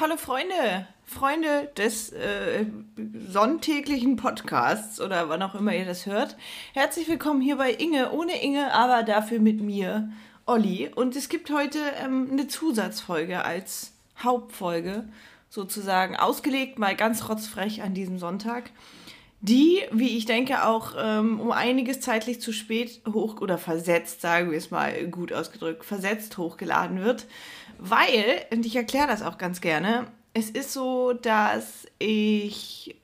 Hallo Freunde, Freunde des äh, sonntäglichen Podcasts oder wann auch immer ihr das hört. Herzlich willkommen hier bei Inge, ohne Inge, aber dafür mit mir, Olli. Und es gibt heute ähm, eine Zusatzfolge als Hauptfolge, sozusagen ausgelegt, mal ganz rotzfrech an diesem Sonntag die, wie ich denke, auch ähm, um einiges zeitlich zu spät hoch oder versetzt, sagen wir es mal gut ausgedrückt, versetzt hochgeladen wird. Weil, und ich erkläre das auch ganz gerne, es ist so, dass ich,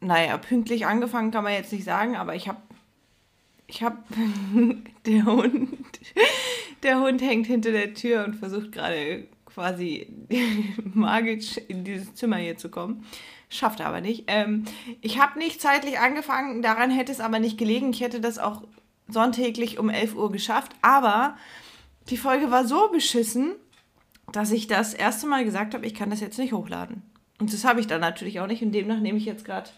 naja, pünktlich angefangen kann man jetzt nicht sagen, aber ich habe, ich habe, der Hund, der Hund hängt hinter der Tür und versucht gerade quasi magisch in dieses Zimmer hier zu kommen. Schafft er aber nicht. Ähm, ich habe nicht zeitlich angefangen, daran hätte es aber nicht gelegen. Ich hätte das auch sonntäglich um 11 Uhr geschafft, aber die Folge war so beschissen, dass ich das erste Mal gesagt habe, ich kann das jetzt nicht hochladen. Und das habe ich dann natürlich auch nicht und demnach nehme ich jetzt gerade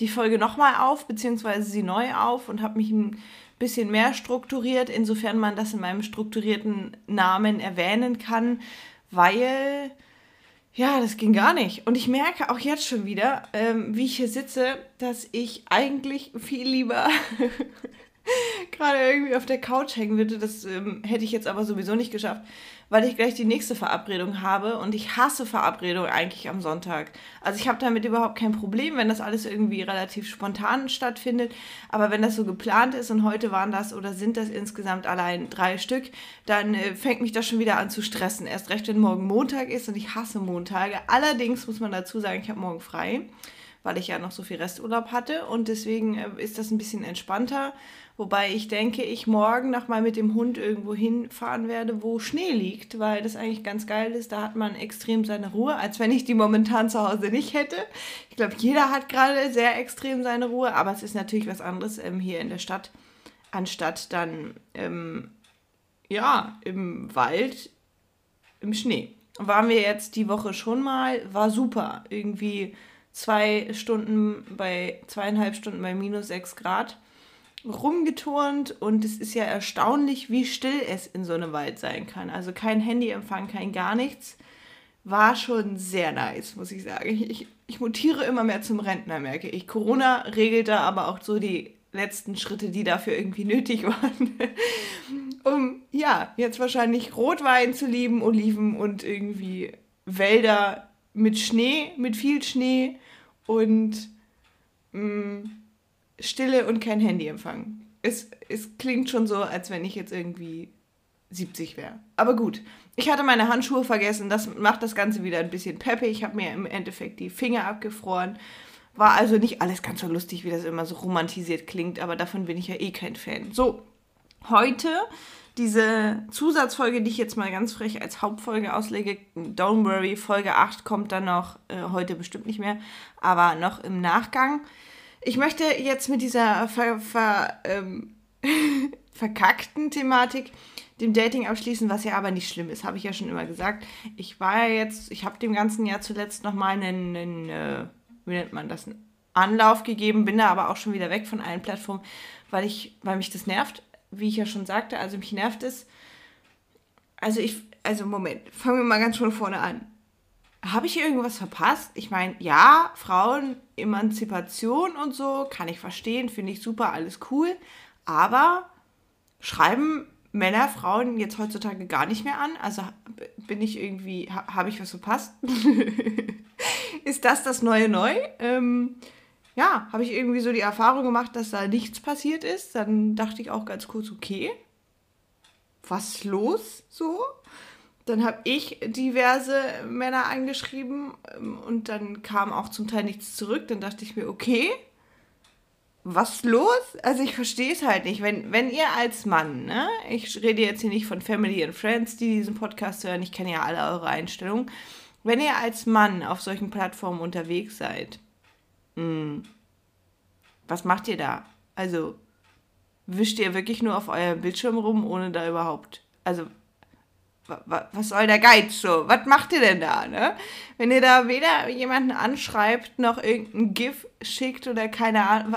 die Folge nochmal auf, beziehungsweise sie neu auf und habe mich ein bisschen mehr strukturiert, insofern man das in meinem strukturierten Namen erwähnen kann, weil ja, das ging gar nicht. Und ich merke auch jetzt schon wieder, ähm, wie ich hier sitze, dass ich eigentlich viel lieber gerade irgendwie auf der Couch hängen würde. Das ähm, hätte ich jetzt aber sowieso nicht geschafft weil ich gleich die nächste Verabredung habe und ich hasse Verabredungen eigentlich am Sonntag. Also ich habe damit überhaupt kein Problem, wenn das alles irgendwie relativ spontan stattfindet, aber wenn das so geplant ist und heute waren das oder sind das insgesamt allein drei Stück, dann äh, fängt mich das schon wieder an zu stressen. Erst recht, wenn morgen Montag ist und ich hasse Montage. Allerdings muss man dazu sagen, ich habe morgen frei weil ich ja noch so viel Resturlaub hatte und deswegen äh, ist das ein bisschen entspannter Wobei ich denke, ich morgen noch mal mit dem Hund irgendwo hinfahren werde, wo Schnee liegt, weil das eigentlich ganz geil ist. Da hat man extrem seine Ruhe, als wenn ich die momentan zu Hause nicht hätte. Ich glaube, jeder hat gerade sehr extrem seine Ruhe, aber es ist natürlich was anderes ähm, hier in der Stadt, anstatt dann ähm, ja im Wald im Schnee. Waren wir jetzt die Woche schon mal, war super. Irgendwie zwei Stunden bei zweieinhalb Stunden bei minus sechs Grad rumgeturnt und es ist ja erstaunlich, wie still es in so einem Wald sein kann. Also kein Handyempfang, kein gar nichts. War schon sehr nice, muss ich sagen. Ich, ich mutiere immer mehr zum Rentner, merke ich. Corona regelt da aber auch so die letzten Schritte, die dafür irgendwie nötig waren. um ja, jetzt wahrscheinlich Rotwein zu lieben, Oliven und irgendwie Wälder mit Schnee, mit viel Schnee und mh, mm, Stille und kein Handyempfang. Es, es klingt schon so, als wenn ich jetzt irgendwie 70 wäre. Aber gut, ich hatte meine Handschuhe vergessen. Das macht das Ganze wieder ein bisschen peppig. Ich habe mir im Endeffekt die Finger abgefroren. War also nicht alles ganz so lustig, wie das immer so romantisiert klingt, aber davon bin ich ja eh kein Fan. So, heute diese Zusatzfolge, die ich jetzt mal ganz frech als Hauptfolge auslege. Don't worry, Folge 8 kommt dann noch, äh, heute bestimmt nicht mehr, aber noch im Nachgang. Ich möchte jetzt mit dieser ver, ver, ähm, verkackten Thematik dem Dating abschließen, was ja aber nicht schlimm ist, habe ich ja schon immer gesagt. Ich war ja jetzt, ich habe dem ganzen Jahr zuletzt nochmal einen, einen äh, wie nennt man das, einen Anlauf gegeben, bin da aber auch schon wieder weg von allen Plattformen, weil ich, weil mich das nervt, wie ich ja schon sagte, also mich nervt es. Also ich, also Moment, fangen wir mal ganz von vorne an habe ich hier irgendwas verpasst? Ich meine, ja, Frauen, Emanzipation und so, kann ich verstehen, finde ich super, alles cool. Aber schreiben Männer Frauen jetzt heutzutage gar nicht mehr an? Also bin ich irgendwie, ha, habe ich was verpasst? Ist das das neue Neu? Ähm, ja, habe ich irgendwie so die Erfahrung gemacht, dass da nichts passiert ist. Dann dachte ich auch ganz kurz, okay, was los so? Dann habe ich diverse Männer angeschrieben ähm, und dann kam auch zum Teil nichts zurück. Dann dachte ich mir, okay, was los? Also ich verstehe es halt nicht. Wenn, wenn ihr als Mann, ne, ich rede jetzt hier nicht von Family and Friends, die diesen Podcast hören, ich kenne ja alle eure Einstellungen. Wenn ihr als Mann auf solchen Plattformen unterwegs seid, mh, hm, was macht ihr da? Also wischt ihr wirklich nur auf eurem Bildschirm rum, ohne da überhaupt, also was soll der Geiz so? Was macht ihr denn da, ne? Wenn ihr da weder jemanden anschreibt, noch irgendein GIF schickt oder keine Ahnung,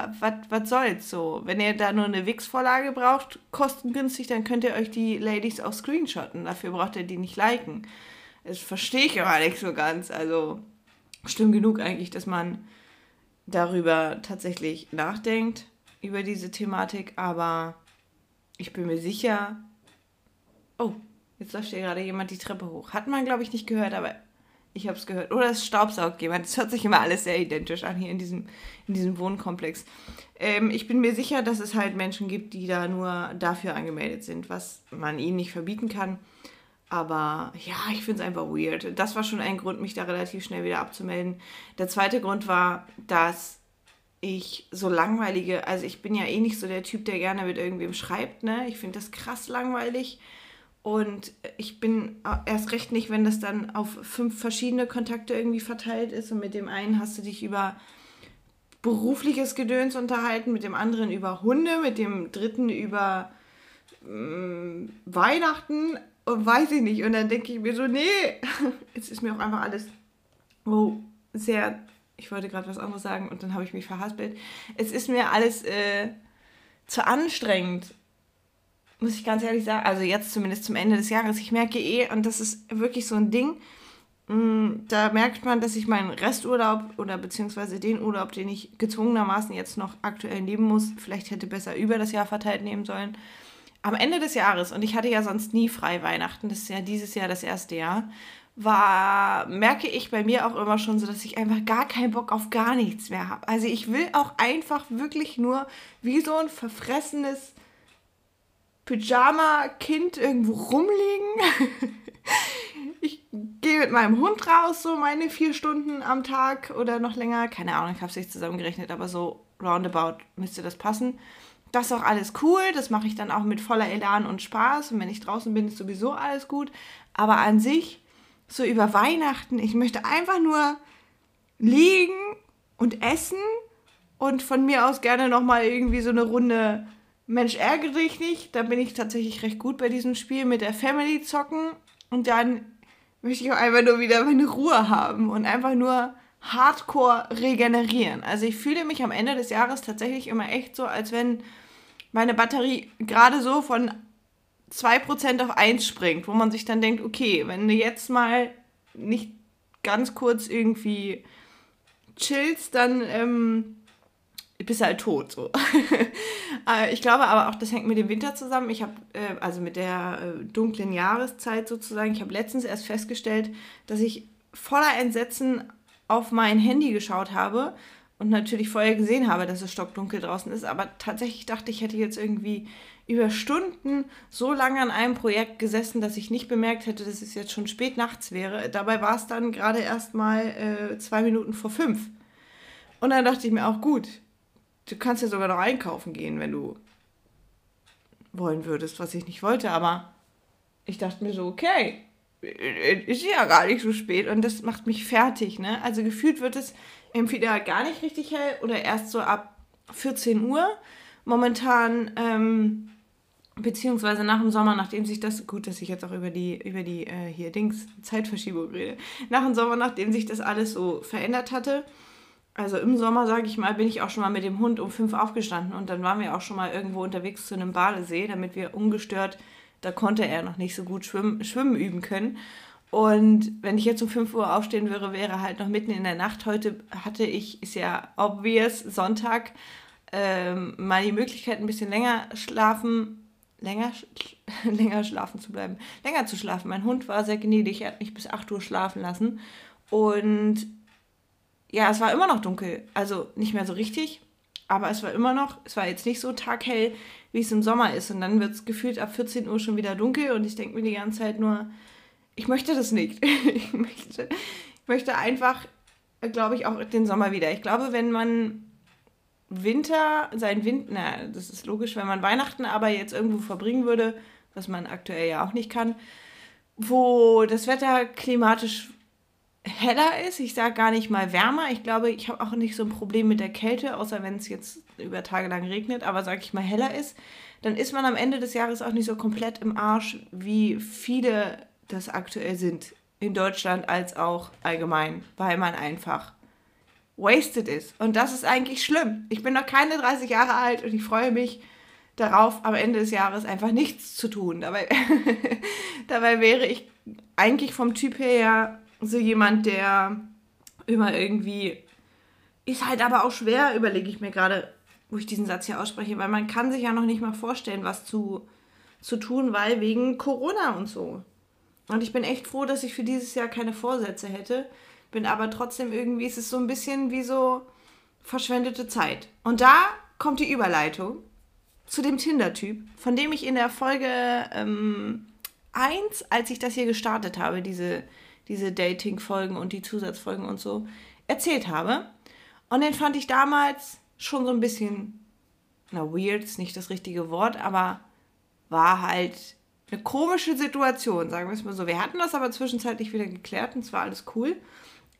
was soll's so? Wenn ihr da nur eine Wix-Vorlage braucht, kostengünstig, dann könnt ihr euch die Ladies auch screenshotten. Dafür braucht ihr die nicht liken. Das verstehe ich aber nicht so ganz. Also stimmt genug eigentlich, dass man darüber tatsächlich nachdenkt, über diese Thematik, aber ich bin mir sicher. Oh, jetzt läuft hier gerade jemand die Treppe hoch. Hat man, glaube ich, nicht gehört, aber ich habe es gehört. Oder es staubsaugt jemand. Es hört sich immer alles sehr identisch an hier in diesem, in diesem Wohnkomplex. Ähm, ich bin mir sicher, dass es halt Menschen gibt, die da nur dafür angemeldet sind, was man ihnen nicht verbieten kann. Aber ja, ich finde es einfach weird. Das war schon ein Grund, mich da relativ schnell wieder abzumelden. Der zweite Grund war, dass ich so langweilige, also ich bin ja eh nicht so der Typ, der gerne mit irgendwem schreibt, ne? Ich finde das krass langweilig. Und ich bin erst recht nicht, wenn das dann auf fünf verschiedene Kontakte irgendwie verteilt ist und mit dem einen hast du dich über berufliches Gedöns unterhalten, mit dem anderen über Hunde, mit dem dritten über mm, Weihnachten und weiß ich nicht. Und dann denke ich mir so, nee, jetzt ist mir auch einfach alles oh, sehr, ich wollte gerade was anderes sagen und dann habe ich mich verhaspelt. Es ist mir alles äh, zu anstrengend muss ich ganz ehrlich sagen, also jetzt zumindest zum Ende des Jahres, ich merke eh, und das ist wirklich so ein Ding, mm, da merkt man, dass ich meinen Resturlaub oder beziehungsweise den Urlaub, den ich gezwungenermaßen jetzt noch aktuell nehmen muss, vielleicht hätte besser über das Jahr verteilt nehmen sollen. Am Ende des Jahres, und ich hatte ja sonst nie frei Weihnachten, das ist ja dieses Jahr das erste Jahr, war, merke ich bei mir auch immer schon so, dass ich einfach gar keinen Bock auf gar nichts mehr habe. Also ich will auch einfach wirklich nur wie so ein verfressenes Pyjama-Kind irgendwo rumliegen. ich gehe mit meinem Hund raus, so meine vier Stunden am Tag oder noch länger. Keine Ahnung, ich habe es nicht zusammengerechnet, aber so roundabout müsste das passen. Das ist auch alles cool, das mache ich dann auch mit voller Elan und Spaß. Und wenn ich draußen bin, ist sowieso alles gut. Aber an sich, so über Weihnachten, ich möchte einfach nur liegen und essen und von mir aus gerne nochmal irgendwie so eine Runde Mensch, ärgere dich nicht. Da bin ich tatsächlich recht gut bei diesem Spiel mit der Family zocken. Und dann möchte ich auch einfach nur wieder meine Ruhe haben und einfach nur hardcore regenerieren. Also ich fühle mich am Ende des Jahres tatsächlich immer echt so, als wenn meine Batterie gerade so von 2% auf 1 springt, wo man sich dann denkt, okay, wenn du jetzt mal nicht ganz kurz irgendwie chillst, dann ähm, bist halt tot. So. Äh, ich glaube aber auch, das hängt mit dem Winter zusammen. Ich habe, äh, also mit der äh, dunklen Jahreszeit sozusagen, ich habe letztens erst festgestellt, dass ich voller Entsetzen auf mein Handy geschaut habe und natürlich vorher gesehen habe, dass es stockdunkel draußen ist, aber tatsächlich dachte ich, hätte jetzt irgendwie über Stunden so lange an einem Projekt gesessen, dass ich nicht bemerkt hätte, dass es jetzt schon spät nachts wäre. Dabei war es dann gerade erst mal äh, zwei Minuten vor fünf. Und dann dachte ich mir auch, gut, Du kannst ja sogar noch einkaufen gehen, wenn du wollen würdest, was ich nicht wollte, aber ich dachte mir so, okay, ist ja gar nicht so spät und das macht mich fertig, ne? Also gefühlt wird es entweder gar nicht richtig hell oder erst so ab 14 Uhr. Momentan, ähm, beziehungsweise nach dem Sommer, nachdem sich das, gut, dass ich jetzt auch über die, über die, äh, hier Dings, Zeitverschiebung rede, nach dem Sommer, nachdem sich das alles so verändert hatte, also im Sommer, sage ich mal, bin ich auch schon mal mit dem Hund um fünf aufgestanden und dann waren wir auch schon mal irgendwo unterwegs zu einem Badesee, damit wir ungestört, da konnte er noch nicht so gut schwimmen, schwimmen üben können. Und wenn ich jetzt um 5 Uhr aufstehen würde, wäre halt noch mitten in der Nacht. Heute hatte ich, ist ja obvious, Sonntag, ähm, mal die Möglichkeit, ein bisschen länger schlafen, länger, länger schlafen zu bleiben, länger zu schlafen. Mein Hund war sehr gnädig, er hat mich bis 8 Uhr schlafen lassen. Und ja, es war immer noch dunkel. Also nicht mehr so richtig, aber es war immer noch, es war jetzt nicht so taghell, wie es im Sommer ist. Und dann wird es gefühlt ab 14 Uhr schon wieder dunkel und ich denke mir die ganze Zeit nur, ich möchte das nicht. ich, möchte, ich möchte einfach, glaube ich, auch den Sommer wieder. Ich glaube, wenn man Winter, sein Winter, na, das ist logisch, wenn man Weihnachten aber jetzt irgendwo verbringen würde, was man aktuell ja auch nicht kann, wo das Wetter klimatisch heller ist. Ich sage gar nicht mal wärmer. Ich glaube, ich habe auch nicht so ein Problem mit der Kälte, außer wenn es jetzt über Tage lang regnet, aber sage ich mal heller ist, dann ist man am Ende des Jahres auch nicht so komplett im Arsch, wie viele das aktuell sind. In Deutschland als auch allgemein, weil man einfach wasted ist. Und das ist eigentlich schlimm. Ich bin noch keine 30 Jahre alt und ich freue mich, darauf, am Ende des Jahres einfach nichts zu tun. Dabei, dabei wäre ich eigentlich vom Typ her ja so jemand, der immer irgendwie ist halt aber auch schwer, überlege ich mir gerade, wo ich diesen Satz hier ausspreche, weil man kann sich ja noch nicht mal vorstellen, was zu, zu tun, weil wegen Corona und so. Und ich bin echt froh, dass ich für dieses Jahr keine Vorsätze hätte, bin aber trotzdem irgendwie, ist es so ein bisschen wie so verschwendete Zeit. Und da kommt die Überleitung zu dem Tinder-Typ, von dem ich in der Folge ähm, 1, als ich das hier gestartet habe, diese, diese Dating-Folgen und die Zusatzfolgen und so, erzählt habe. Und den fand ich damals schon so ein bisschen, na, weird ist nicht das richtige Wort, aber war halt eine komische Situation, sagen wir es mal so. Wir hatten das aber zwischenzeitlich wieder geklärt und es war alles cool.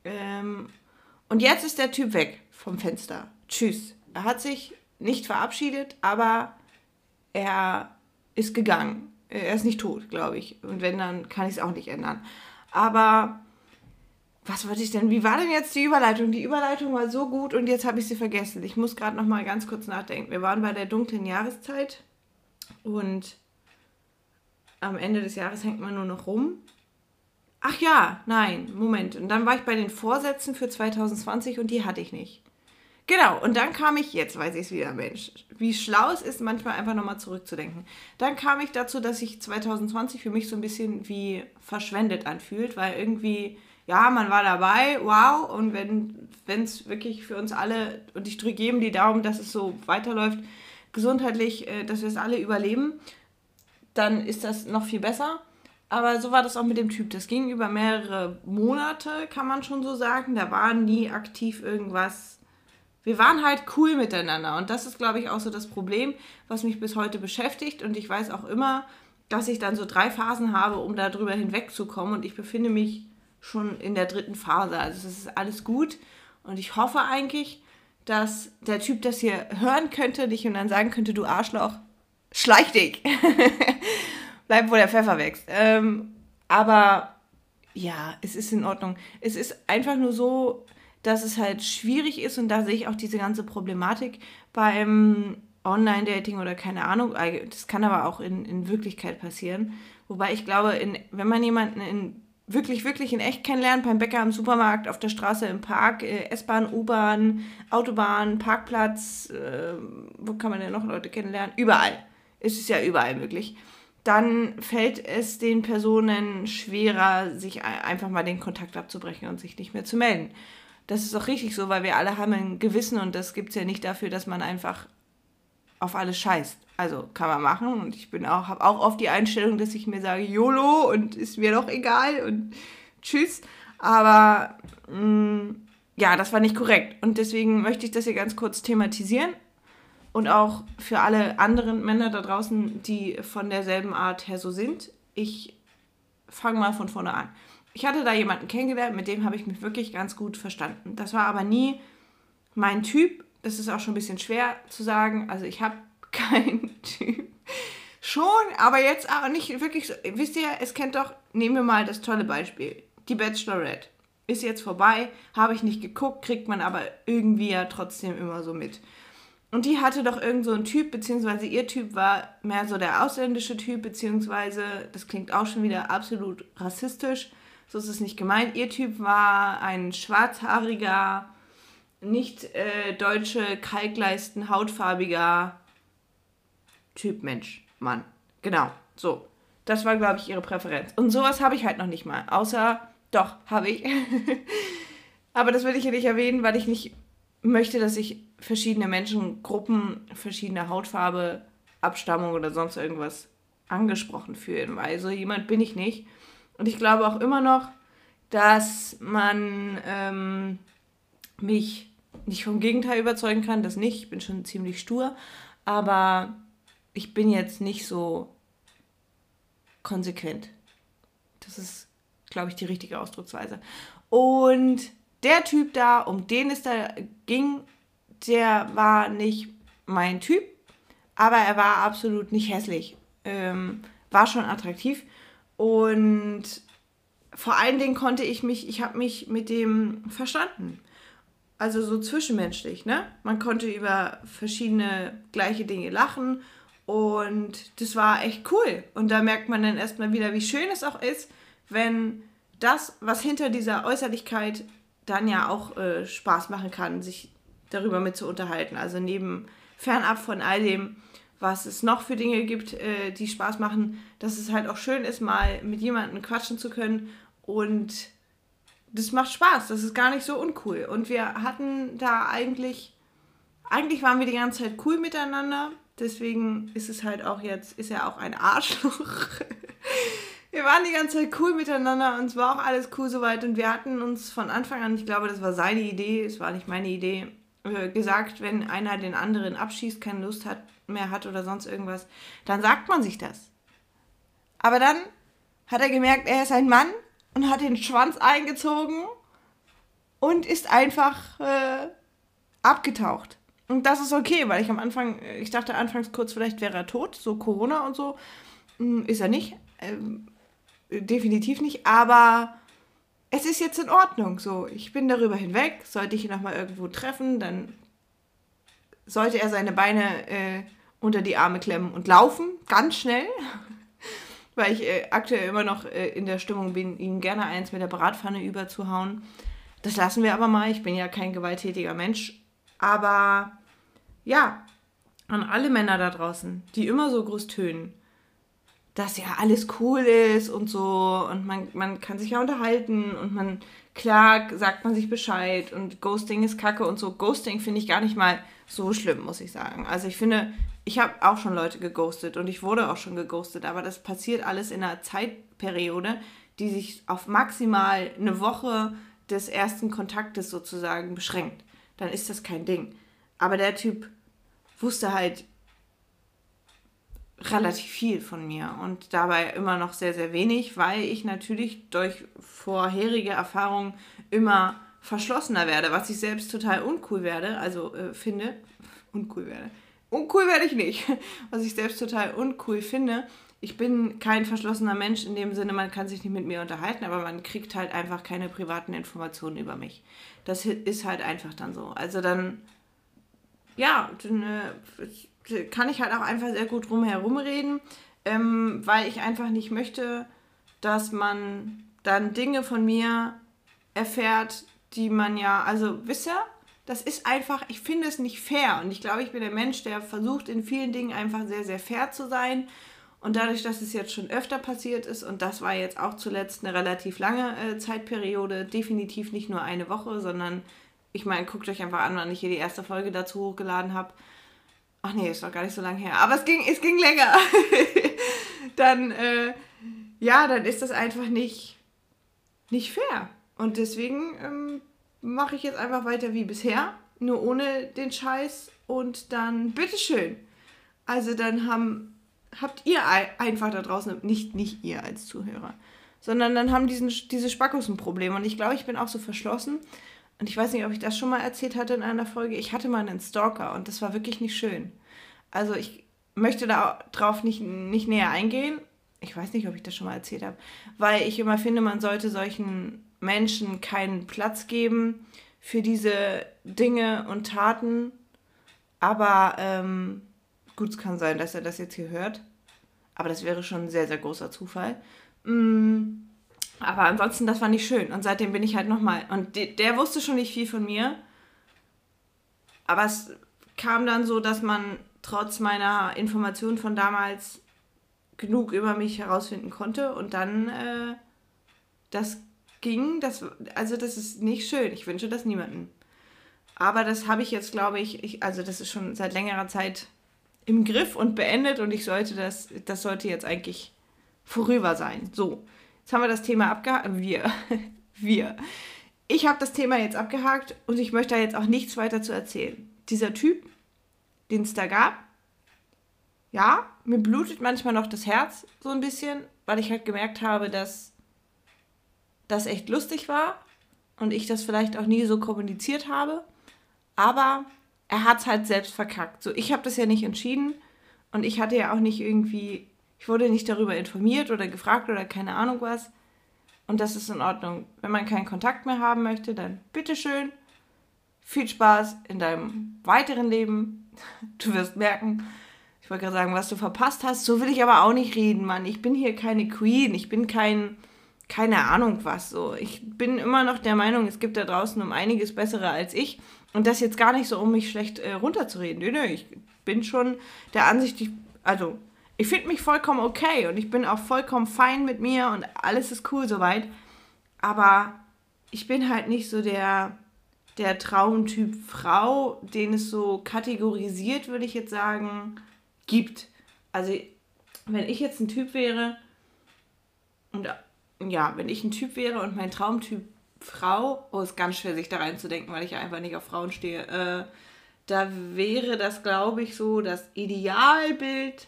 Ähm, und jetzt ist der Typ weg vom Fenster. Tschüss. Er hat sich nicht verabschiedet, aber er ist gegangen. Er ist nicht tot, glaube ich. Und wenn, dann kann ich es auch nicht ändern. Aber was wollte ich denn? Wie war denn jetzt die Überleitung? Die Überleitung war so gut und jetzt habe ich sie vergessen. Ich muss gerade noch mal ganz kurz nachdenken. Wir waren bei der dunklen Jahreszeit und am Ende des Jahres hängt man nur noch rum. Ach ja, nein, Moment. Und dann war ich bei den Vorsätzen für 2020 und die hatte ich nicht. Genau, und dann kam ich, jetzt weiß ich es wieder, Mensch, wie schlau es ist, manchmal einfach nochmal zurückzudenken. Dann kam ich dazu, dass sich 2020 für mich so ein bisschen wie verschwendet anfühlt, weil irgendwie ja, man war dabei, wow. Und wenn es wirklich für uns alle, und ich drücke jedem die Daumen, dass es so weiterläuft, gesundheitlich, äh, dass wir es alle überleben, dann ist das noch viel besser. Aber so war das auch mit dem Typ. Das ging über mehrere Monate, kann man schon so sagen. Da war nie aktiv irgendwas. Wir waren halt cool miteinander. Und das ist, glaube ich, auch so das Problem, was mich bis heute beschäftigt. Und ich weiß auch immer, dass ich dann so drei Phasen habe, um darüber hinwegzukommen. Und ich befinde mich schon in der dritten Phase. Also es ist alles gut und ich hoffe eigentlich, dass der Typ das hier hören könnte dich und dann sagen könnte, du Arschloch, schleich dich. Bleib, wo der Pfeffer wächst. Ähm, aber ja, es ist in Ordnung. Es ist einfach nur so, dass es halt schwierig ist und da sehe ich auch diese ganze Problematik beim Online-Dating oder keine Ahnung. Das kann aber auch in, in Wirklichkeit passieren. Wobei ich glaube, in, wenn man jemanden in wirklich, wirklich in echt kennenlernen, beim Bäcker, im Supermarkt, auf der Straße, im Park, äh, S-Bahn, U-Bahn, Autobahn, Parkplatz, äh, wo kann man denn noch Leute kennenlernen? Überall. Es ist ja überall möglich. Dann fällt es den Personen schwerer, sich einfach mal den Kontakt abzubrechen und sich nicht mehr zu melden. Das ist auch richtig so, weil wir alle haben ein Gewissen und das gibt es ja nicht dafür, dass man einfach auf alles scheißt. Also kann man machen und ich bin auch, habe auch oft die Einstellung, dass ich mir sage, YOLO und ist mir doch egal und tschüss. Aber mh, mm, ja, das war nicht korrekt. Und deswegen möchte ich das hier ganz kurz thematisieren. Und auch für alle anderen Männer da draußen, die von derselben Art her so sind. Ich fange mal von vorne an. Ich hatte da jemanden kennengelernt, mit dem habe ich mich wirklich ganz gut verstanden. Das war aber nie mein Typ das ist auch schon ein bisschen schwer zu sagen. Also ich habe keinen Typ. Schon, aber jetzt auch nicht wirklich so. Wisst ihr, es kennt doch, nehmen wir mal das tolle Beispiel. Die Bachelorette ist jetzt vorbei, habe ich nicht geguckt, kriegt man aber irgendwie ja trotzdem immer so mit. Und die hatte doch irgend so einen Typ, beziehungsweise ihr Typ war mehr so der ausländische Typ, beziehungsweise, das klingt auch schon wieder absolut rassistisch, so ist es nicht gemeint. Ihr Typ war ein schwarzhaariger, nicht äh, deutsche Kalkleisten, hautfarbiger Typ Mensch, Mann. Genau, so. Das war, glaube ich, ihre Präferenz. Und sowas habe ich halt noch nicht mal. Außer, doch, habe ich. Aber das will ich ja nicht erwähnen, weil ich nicht möchte, dass sich verschiedene Menschengruppen, verschiedene Hautfarbe, Abstammung oder sonst irgendwas angesprochen fühlen, weil so jemand bin ich nicht. Und ich glaube auch immer noch, dass man ähm, mich nicht vom Gegenteil überzeugen kann, das nicht. Ich bin schon ziemlich stur, aber ich bin jetzt nicht so konsequent. Das ist, glaube ich, die richtige Ausdrucksweise. Und der Typ da, um den es da ging, der war nicht mein Typ, aber er war absolut nicht hässlich. Ähm, war schon attraktiv und vor allen Dingen konnte ich mich, ich habe mich mit dem verstanden also so zwischenmenschlich, ne? Man konnte über verschiedene gleiche Dinge lachen Und das war echt cool. Und da merkt man dann erstmal wieder, wie schön es auch ist, wenn das, was hinter dieser Äußerlichkeit dann ja auch äh, Spaß machen kann, sich darüber mit zu unterhalten. Also neben fernab von all dem, was es noch für Dinge gibt, äh, die Spaß machen, dass es halt auch schön ist, mal mit jemandem quatschen zu können und das macht Spaß, das ist gar nicht so uncool. Und wir hatten da eigentlich, eigentlich waren wir die ganze Zeit cool miteinander, deswegen ist es halt auch jetzt, ist er auch ein Arschloch. wir waren die ganze Zeit cool miteinander und es war auch alles cool soweit und wir hatten uns von Anfang an, ich glaube, das war seine Idee, es war nicht meine Idee, äh, gesagt, wenn einer den anderen abschießt, keine Lust hat, mehr hat oder sonst irgendwas, dann sagt man sich das. Aber dann hat er gemerkt, er ist ein Mann und hat den Schwanz eingezogen und ist einfach äh, abgetaucht. Und das ist okay, weil ich am Anfang, ich dachte anfangs kurz, vielleicht wäre er tot, so Corona und so. Hm, ist er nicht. Ähm, definitiv nicht. Aber es ist jetzt in Ordnung. So, ich bin darüber hinweg. Sollte ich ihn nochmal irgendwo treffen, dann sollte er seine Beine äh, unter die Arme klemmen und laufen, ganz schnell. Weil ich äh, aktuell immer noch äh, in der Stimmung bin, ihm gerne eins mit der Bratpfanne überzuhauen. Das lassen wir aber mal. Ich bin ja kein gewalttätiger Mensch. Aber ja, an alle Männer da draußen, die immer so groß tönen dass ja alles cool ist und so und man, man kann sich ja unterhalten und man, klar, sagt man sich Bescheid und Ghosting ist kacke und so. Ghosting finde ich gar nicht mal so schlimm, muss ich sagen. Also ich finde, ich habe auch schon Leute geghostet und ich wurde auch schon geghostet, aber das passiert alles in einer Zeitperiode, die sich auf maximal eine Woche des ersten Kontaktes sozusagen beschränkt. Dann ist das kein Ding. Aber der Typ wusste halt relativ viel von mir und dabei immer noch sehr, sehr wenig, weil ich natürlich durch vorherige Erfahrungen immer verschlossener werde, was ich selbst total uncool werde, also äh, finde, uncool werde. Uncool werde ich nicht, was ich selbst total uncool finde. Ich bin kein verschlossener Mensch in dem Sinne, man kann sich nicht mit mir unterhalten, aber man kriegt halt einfach keine privaten Informationen über mich. Das ist halt einfach dann so. Also dann, ja, dann, äh, kann ich halt auch einfach sehr gut drumherum reden, ähm, weil ich einfach nicht möchte, dass man dann Dinge von mir erfährt, die man ja, also wisst ihr, das ist einfach, ich finde es nicht fair und ich glaube, ich bin der Mensch, der versucht in vielen Dingen einfach sehr, sehr fair zu sein und dadurch, dass es jetzt schon öfter passiert ist und das war jetzt auch zuletzt eine relativ lange äh, Zeitperiode, definitiv nicht nur eine Woche, sondern ich meine, guckt euch einfach an, wann ich hier die erste Folge dazu hochgeladen habe. Ach nee, ist noch gar nicht so lange her. Aber es ging, es ging länger. dann, äh, ja, dann ist das einfach nicht, nicht fair. Und deswegen ähm, mache ich jetzt einfach weiter wie bisher, nur ohne den Scheiß. Und dann, bitteschön. Also dann haben, habt ihr einfach da draußen, nicht, nicht ihr als Zuhörer, sondern dann haben diesen, diese Spackos ein Problem. Und ich glaube, ich bin auch so verschlossen und ich weiß nicht, ob ich das schon mal erzählt hatte in einer Folge, ich hatte mal einen Stalker und das war wirklich nicht schön. Also ich möchte darauf nicht, nicht näher eingehen. Ich weiß nicht, ob ich das schon mal erzählt habe, weil ich immer finde, man sollte solchen Menschen keinen Platz geben für diese Dinge und Taten. Aber ähm, gut, es kann sein, dass er das jetzt hier hört. Aber das wäre schon ein sehr, sehr großer Zufall. Mm, aber ansonsten, das war nicht schön. Und seitdem bin ich halt nochmal. Und de der wusste schon nicht viel von mir. Aber es kam dann so, dass man trotz meiner Informationen von damals genug über mich herausfinden konnte. Und dann, äh, das ging, das, also das ist nicht schön. Ich wünsche das niemandem. Aber das habe ich jetzt, glaube ich, ich, also das ist schon seit längerer Zeit im Griff und beendet und ich sollte das, das sollte jetzt eigentlich vorüber sein. So. Jetzt haben wir das Thema abgehakt. Wir. wir. Ich habe das Thema jetzt abgehakt und ich möchte da jetzt auch nichts weiter zu erzählen. Dieser Typ, den es da gab, ja, mir blutet manchmal noch das Herz so ein bisschen, weil ich halt gemerkt habe, dass das echt lustig war und ich das vielleicht auch nie so kommuniziert habe. Aber er hat es halt selbst verkackt. So, ich habe das ja nicht entschieden und ich hatte ja auch nicht irgendwie ich wurde nicht darüber informiert oder gefragt oder keine Ahnung was. Und das ist in Ordnung. Wenn man keinen Kontakt mehr haben möchte, dann bitteschön. Viel Spaß in deinem weiteren Leben. Du wirst merken, ich wollte gerade sagen, was du verpasst hast, so will ich aber auch nicht reden, Mann. Ich bin hier keine Queen, ich bin kein, keine Ahnung was so. Ich bin immer noch der Meinung, es gibt da draußen um einiges bessere als ich. Und das jetzt gar nicht so, um mich schlecht äh, runterzureden. Nö, nö, ich bin schon der Ansicht, ich, also ich finde mich vollkommen okay und ich bin auch vollkommen fein mit mir und alles ist cool soweit. Aber ich bin halt nicht so der, der Traumtyp Frau, den es so kategorisiert, würde ich jetzt sagen, gibt. Also, wenn ich jetzt ein Typ wäre, und ja, wenn ich ein Typ wäre und mein Traumtyp Frau, oh, ist ganz schwer, sich da reinzudenken, weil ich einfach nicht auf Frauen stehe, äh, da wäre das, glaube ich, so das Idealbild.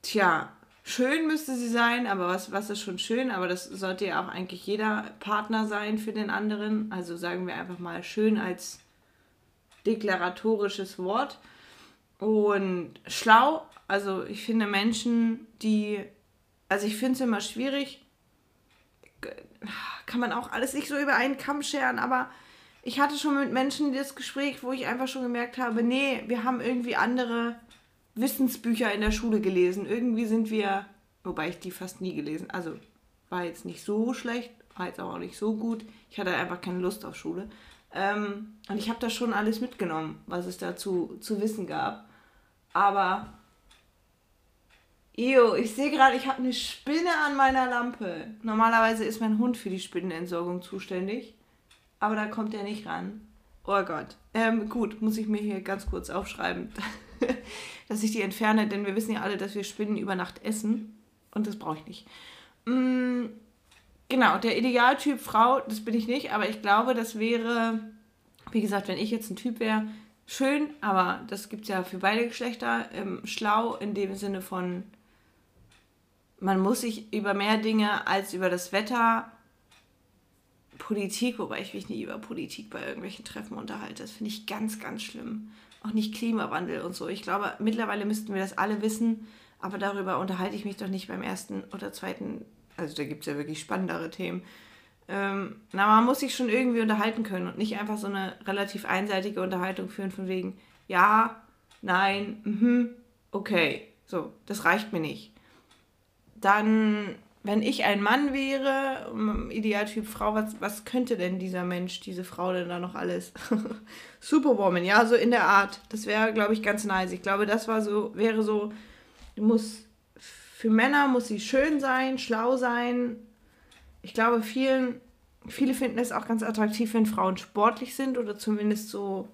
Tja, schön müsste sie sein, aber was, was ist schon schön? Aber das sollte ja auch eigentlich jeder Partner sein für den anderen. Also sagen wir einfach mal schön als deklaratorisches Wort. Und schlau, also ich finde Menschen, die, also ich finde es immer schwierig, kann man auch alles nicht so über einen Kamm scheren, aber ich hatte schon mit Menschen das Gespräch, wo ich einfach schon gemerkt habe, nee, wir haben irgendwie andere Wissensbücher in der Schule gelesen. Irgendwie sind wir, wobei ich die fast nie gelesen, also war jetzt nicht so schlecht, war jetzt aber auch nicht so gut. Ich hatte einfach keine Lust auf Schule. Ähm, und ich habe da schon alles mitgenommen, was es dazu zu wissen gab. Aber, Eo, ich sehe gerade, ich habe eine Spinne an meiner Lampe. Normalerweise ist mein Hund für die Spinnenentsorgung zuständig. Aber da kommt er nicht ran. Oh Gott. Ähm, gut, muss ich mir hier ganz kurz aufschreiben. dass ich die entferne, denn wir wissen ja alle, dass wir Spinnen über Nacht essen. Und das brauche ich nicht. Mm, genau, der Idealtyp Frau, das bin ich nicht, aber ich glaube, das wäre, wie gesagt, wenn ich jetzt ein Typ wäre, schön, aber das gibt es ja für beide Geschlechter. Ähm, schlau in dem Sinne von, man muss sich über mehr Dinge als über das Wetter Politik, wobei ich mich nie über Politik bei irgendwelchen Treffen unterhalte. Das finde ich ganz, ganz schlimm auch nicht Klimawandel und so. Ich glaube, mittlerweile müssten wir das alle wissen, aber darüber unterhalte ich mich doch nicht beim ersten oder zweiten. Also da gibt es ja wirklich spannendere Themen. Ähm, na, man muss sich schon irgendwie unterhalten können und nicht einfach so eine relativ einseitige Unterhaltung führen von wegen, ja, nein, mhm, okay. So, das reicht mir nicht. Dann wenn ich ein Mann wäre, Idealtyp Frau, was, was könnte denn dieser Mensch, diese Frau denn da noch alles? Superwoman, ja, so in der Art. Das wäre, glaube ich, ganz nice. Ich glaube, das war so, wäre so, du musst, für Männer muss sie schön sein, schlau sein. Ich glaube, vielen, viele finden es auch ganz attraktiv, wenn Frauen sportlich sind oder zumindest so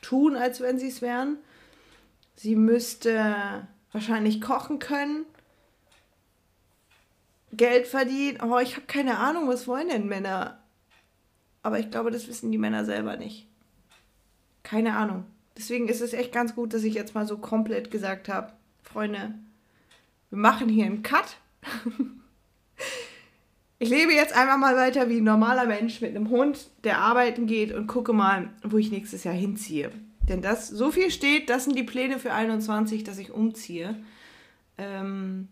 tun, als wenn sie es wären. Sie müsste wahrscheinlich kochen können Geld verdienen. Oh, ich habe keine Ahnung, was wollen denn Männer? Aber ich glaube, das wissen die Männer selber nicht. Keine Ahnung. Deswegen ist es echt ganz gut, dass ich jetzt mal so komplett gesagt habe, Freunde, wir machen hier einen Cut. ich lebe jetzt einfach mal weiter wie ein normaler Mensch mit einem Hund, der arbeiten geht und gucke mal, wo ich nächstes Jahr hinziehe. Denn das, so viel steht, das sind die Pläne für 21, dass ich umziehe. Ähm,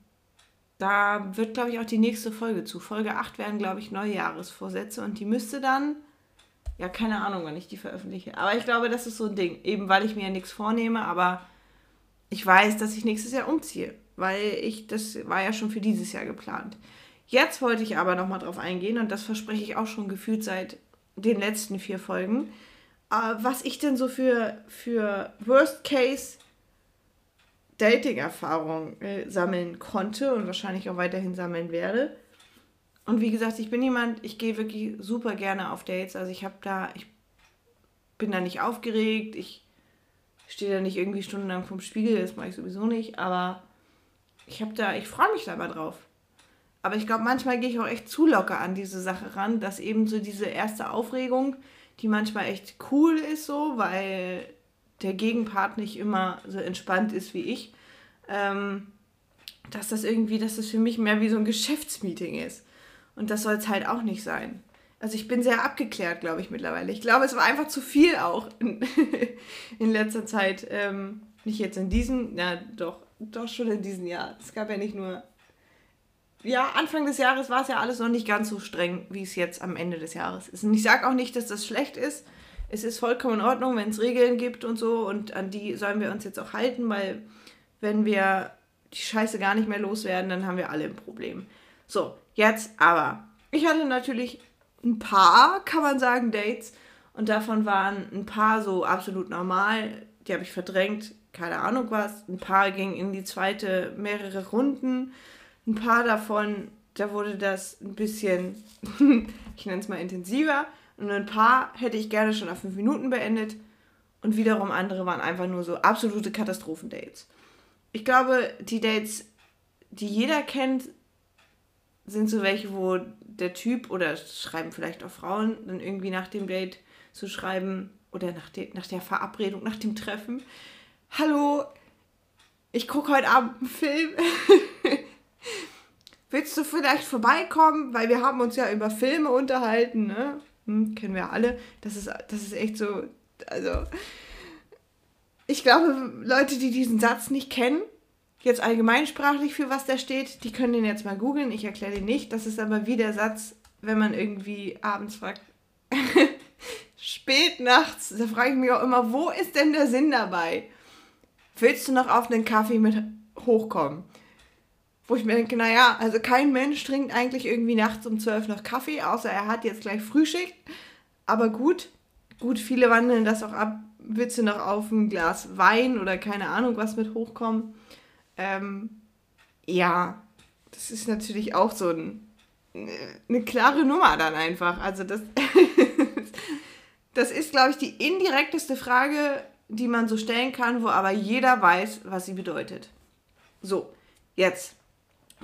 da wird, glaube ich, auch die nächste Folge zu. Folge 8 werden, glaube ich, Neujahresvorsätze und die müsste dann, ja, keine Ahnung, wann ich die veröffentliche. Aber ich glaube, das ist so ein Ding. Eben weil ich mir ja nichts vornehme, aber ich weiß, dass ich nächstes Jahr umziehe. Weil ich, das war ja schon für dieses Jahr geplant. Jetzt wollte ich aber nochmal drauf eingehen und das verspreche ich auch schon gefühlt seit den letzten vier Folgen. Äh, was ich denn so für, für Worst Case Dating-Erfahrung äh, sammeln konnte und wahrscheinlich auch weiterhin sammeln werde. Und wie gesagt, ich bin jemand, ich gehe wirklich super gerne auf Dates. Also ich habe da, ich bin da nicht aufgeregt, ich stehe da nicht irgendwie stundenlang vorm Spiegel, das mache ich sowieso nicht, aber ich habe da, ich freue mich da mal drauf. Aber ich glaube, manchmal gehe ich auch echt zu locker an diese Sache ran, dass eben so diese erste Aufregung, die manchmal echt cool ist, so, weil der Gegenpart nicht immer so entspannt ist wie ich, ähm, dass das irgendwie, dass das für mich mehr wie so ein Geschäftsmeeting ist. Und das soll es halt auch nicht sein. Also ich bin sehr abgeklärt, glaube ich, mittlerweile. Ich glaube, es war einfach zu viel auch in, in letzter Zeit. Ähm, nicht jetzt in diesem, ja doch, doch schon in diesem Jahr. Es gab ja nicht nur. Ja, Anfang des Jahres war es ja alles noch nicht ganz so streng, wie es jetzt am Ende des Jahres ist. Und ich sage auch nicht, dass das schlecht ist es ist vollkommen in Ordnung, wenn es Regeln gibt und so und an die sollen wir uns jetzt auch halten, weil wenn wir die Scheiße gar nicht mehr loswerden, dann haben wir alle ein Problem. So, jetzt aber. Ich hatte natürlich ein paar, kann man sagen, Dates. Und davon waren ein paar so absolut normal. Die habe ich verdrängt, keine Ahnung was. Ein paar gingen in die zweite mehrere Runden. Ein paar davon, da wurde das ein bisschen, ich nenne es mal intensiver. Und ein paar hätte ich gerne schon auf fünf Minuten beendet. Und wiederum andere waren einfach nur so absolute Katastrophendates. Ich glaube, die Dates, die jeder kennt, sind so welche, wo der Typ oder schreiben vielleicht auch Frauen dann irgendwie nach dem Date zu schreiben oder nach, de nach der Verabredung, nach dem Treffen. Hallo, ich gucke heute Abend einen Film. Willst du vielleicht vorbeikommen? Weil wir haben uns ja über Filme unterhalten, ne? Hm, kennen wir alle. Das ist, das ist echt so, also ich glaube, Leute, die diesen Satz nicht kennen, jetzt allgemeinsprachlich für was der steht, die können den jetzt mal googeln. Ich erkläre den nicht. Das ist aber wie der Satz, wenn man irgendwie abends fragt, spät nachts, da frage ich mich auch immer, wo ist denn der Sinn dabei? Willst du noch auf einen Kaffee mit hochkommen? Wo ich mir denke, naja, also kein Mensch trinkt eigentlich irgendwie nachts um 12 noch Kaffee, außer er hat jetzt gleich Frühschicht. Aber gut, gut, viele wandeln das auch ab. Willst du noch auf ein Glas Wein oder keine Ahnung was mit hochkommen? Ähm, ja, das ist natürlich auch so ein, eine klare Nummer dann einfach. Also das, das ist, glaube ich, die indirekteste Frage, die man so stellen kann, wo aber jeder weiß, was sie bedeutet. So, jetzt.